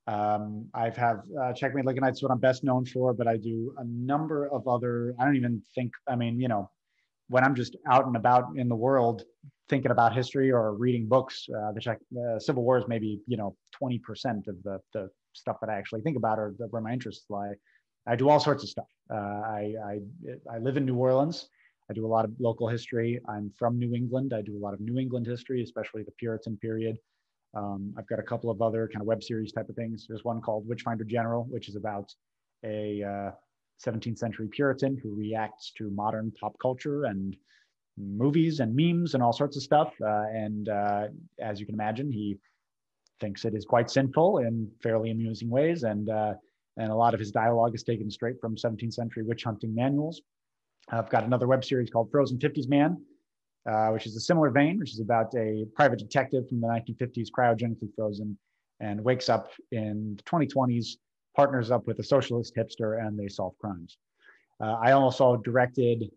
Um, I've have uh, Checkmate Lincolnites what I'm best known for, but I do a number of other. I don't even think. I mean, you know, when I'm just out and about in the world thinking about history or reading books, uh, the, Czech, the Civil War is maybe you know 20% of the the stuff that I actually think about or the, where my interests lie. I do all sorts of stuff. Uh, I, I I live in New Orleans. I do a lot of local history. I'm from New England. I do a lot of New England history, especially the Puritan period. Um, I've got a couple of other kind of web series type of things. There's one called Witchfinder General, which is about a uh, 17th century Puritan who reacts to modern pop culture and movies and memes and all sorts of stuff. Uh, and uh, as you can imagine, he thinks it is quite sinful in fairly amusing ways. And uh, and a lot of his dialogue is taken straight from 17th century witch hunting manuals. I've got another web series called Frozen 50s Man, uh, which is a similar vein, which is about a private detective from the 1950s, cryogenically frozen, and wakes up in the 2020s, partners up with a socialist hipster, and they solve crimes. Uh, I also directed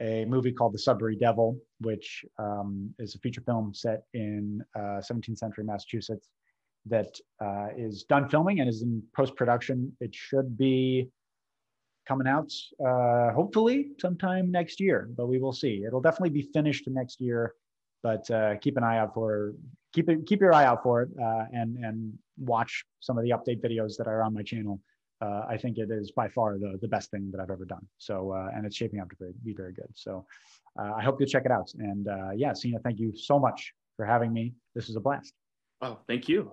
a movie called The Sudbury Devil, which um, is a feature film set in uh, 17th century Massachusetts that uh, is done filming and is in post production. It should be coming out uh, hopefully sometime next year, but we will see. It'll definitely be finished next year, but uh, keep an eye out for keep it keep your eye out for it uh, and and watch some of the update videos that are on my channel. Uh, I think it is by far the the best thing that I've ever done. So uh, and it's shaping up to be very good. So I hope you check it out. And yeah, Sina, thank you so much for having me. This was a blast. Oh, thank you.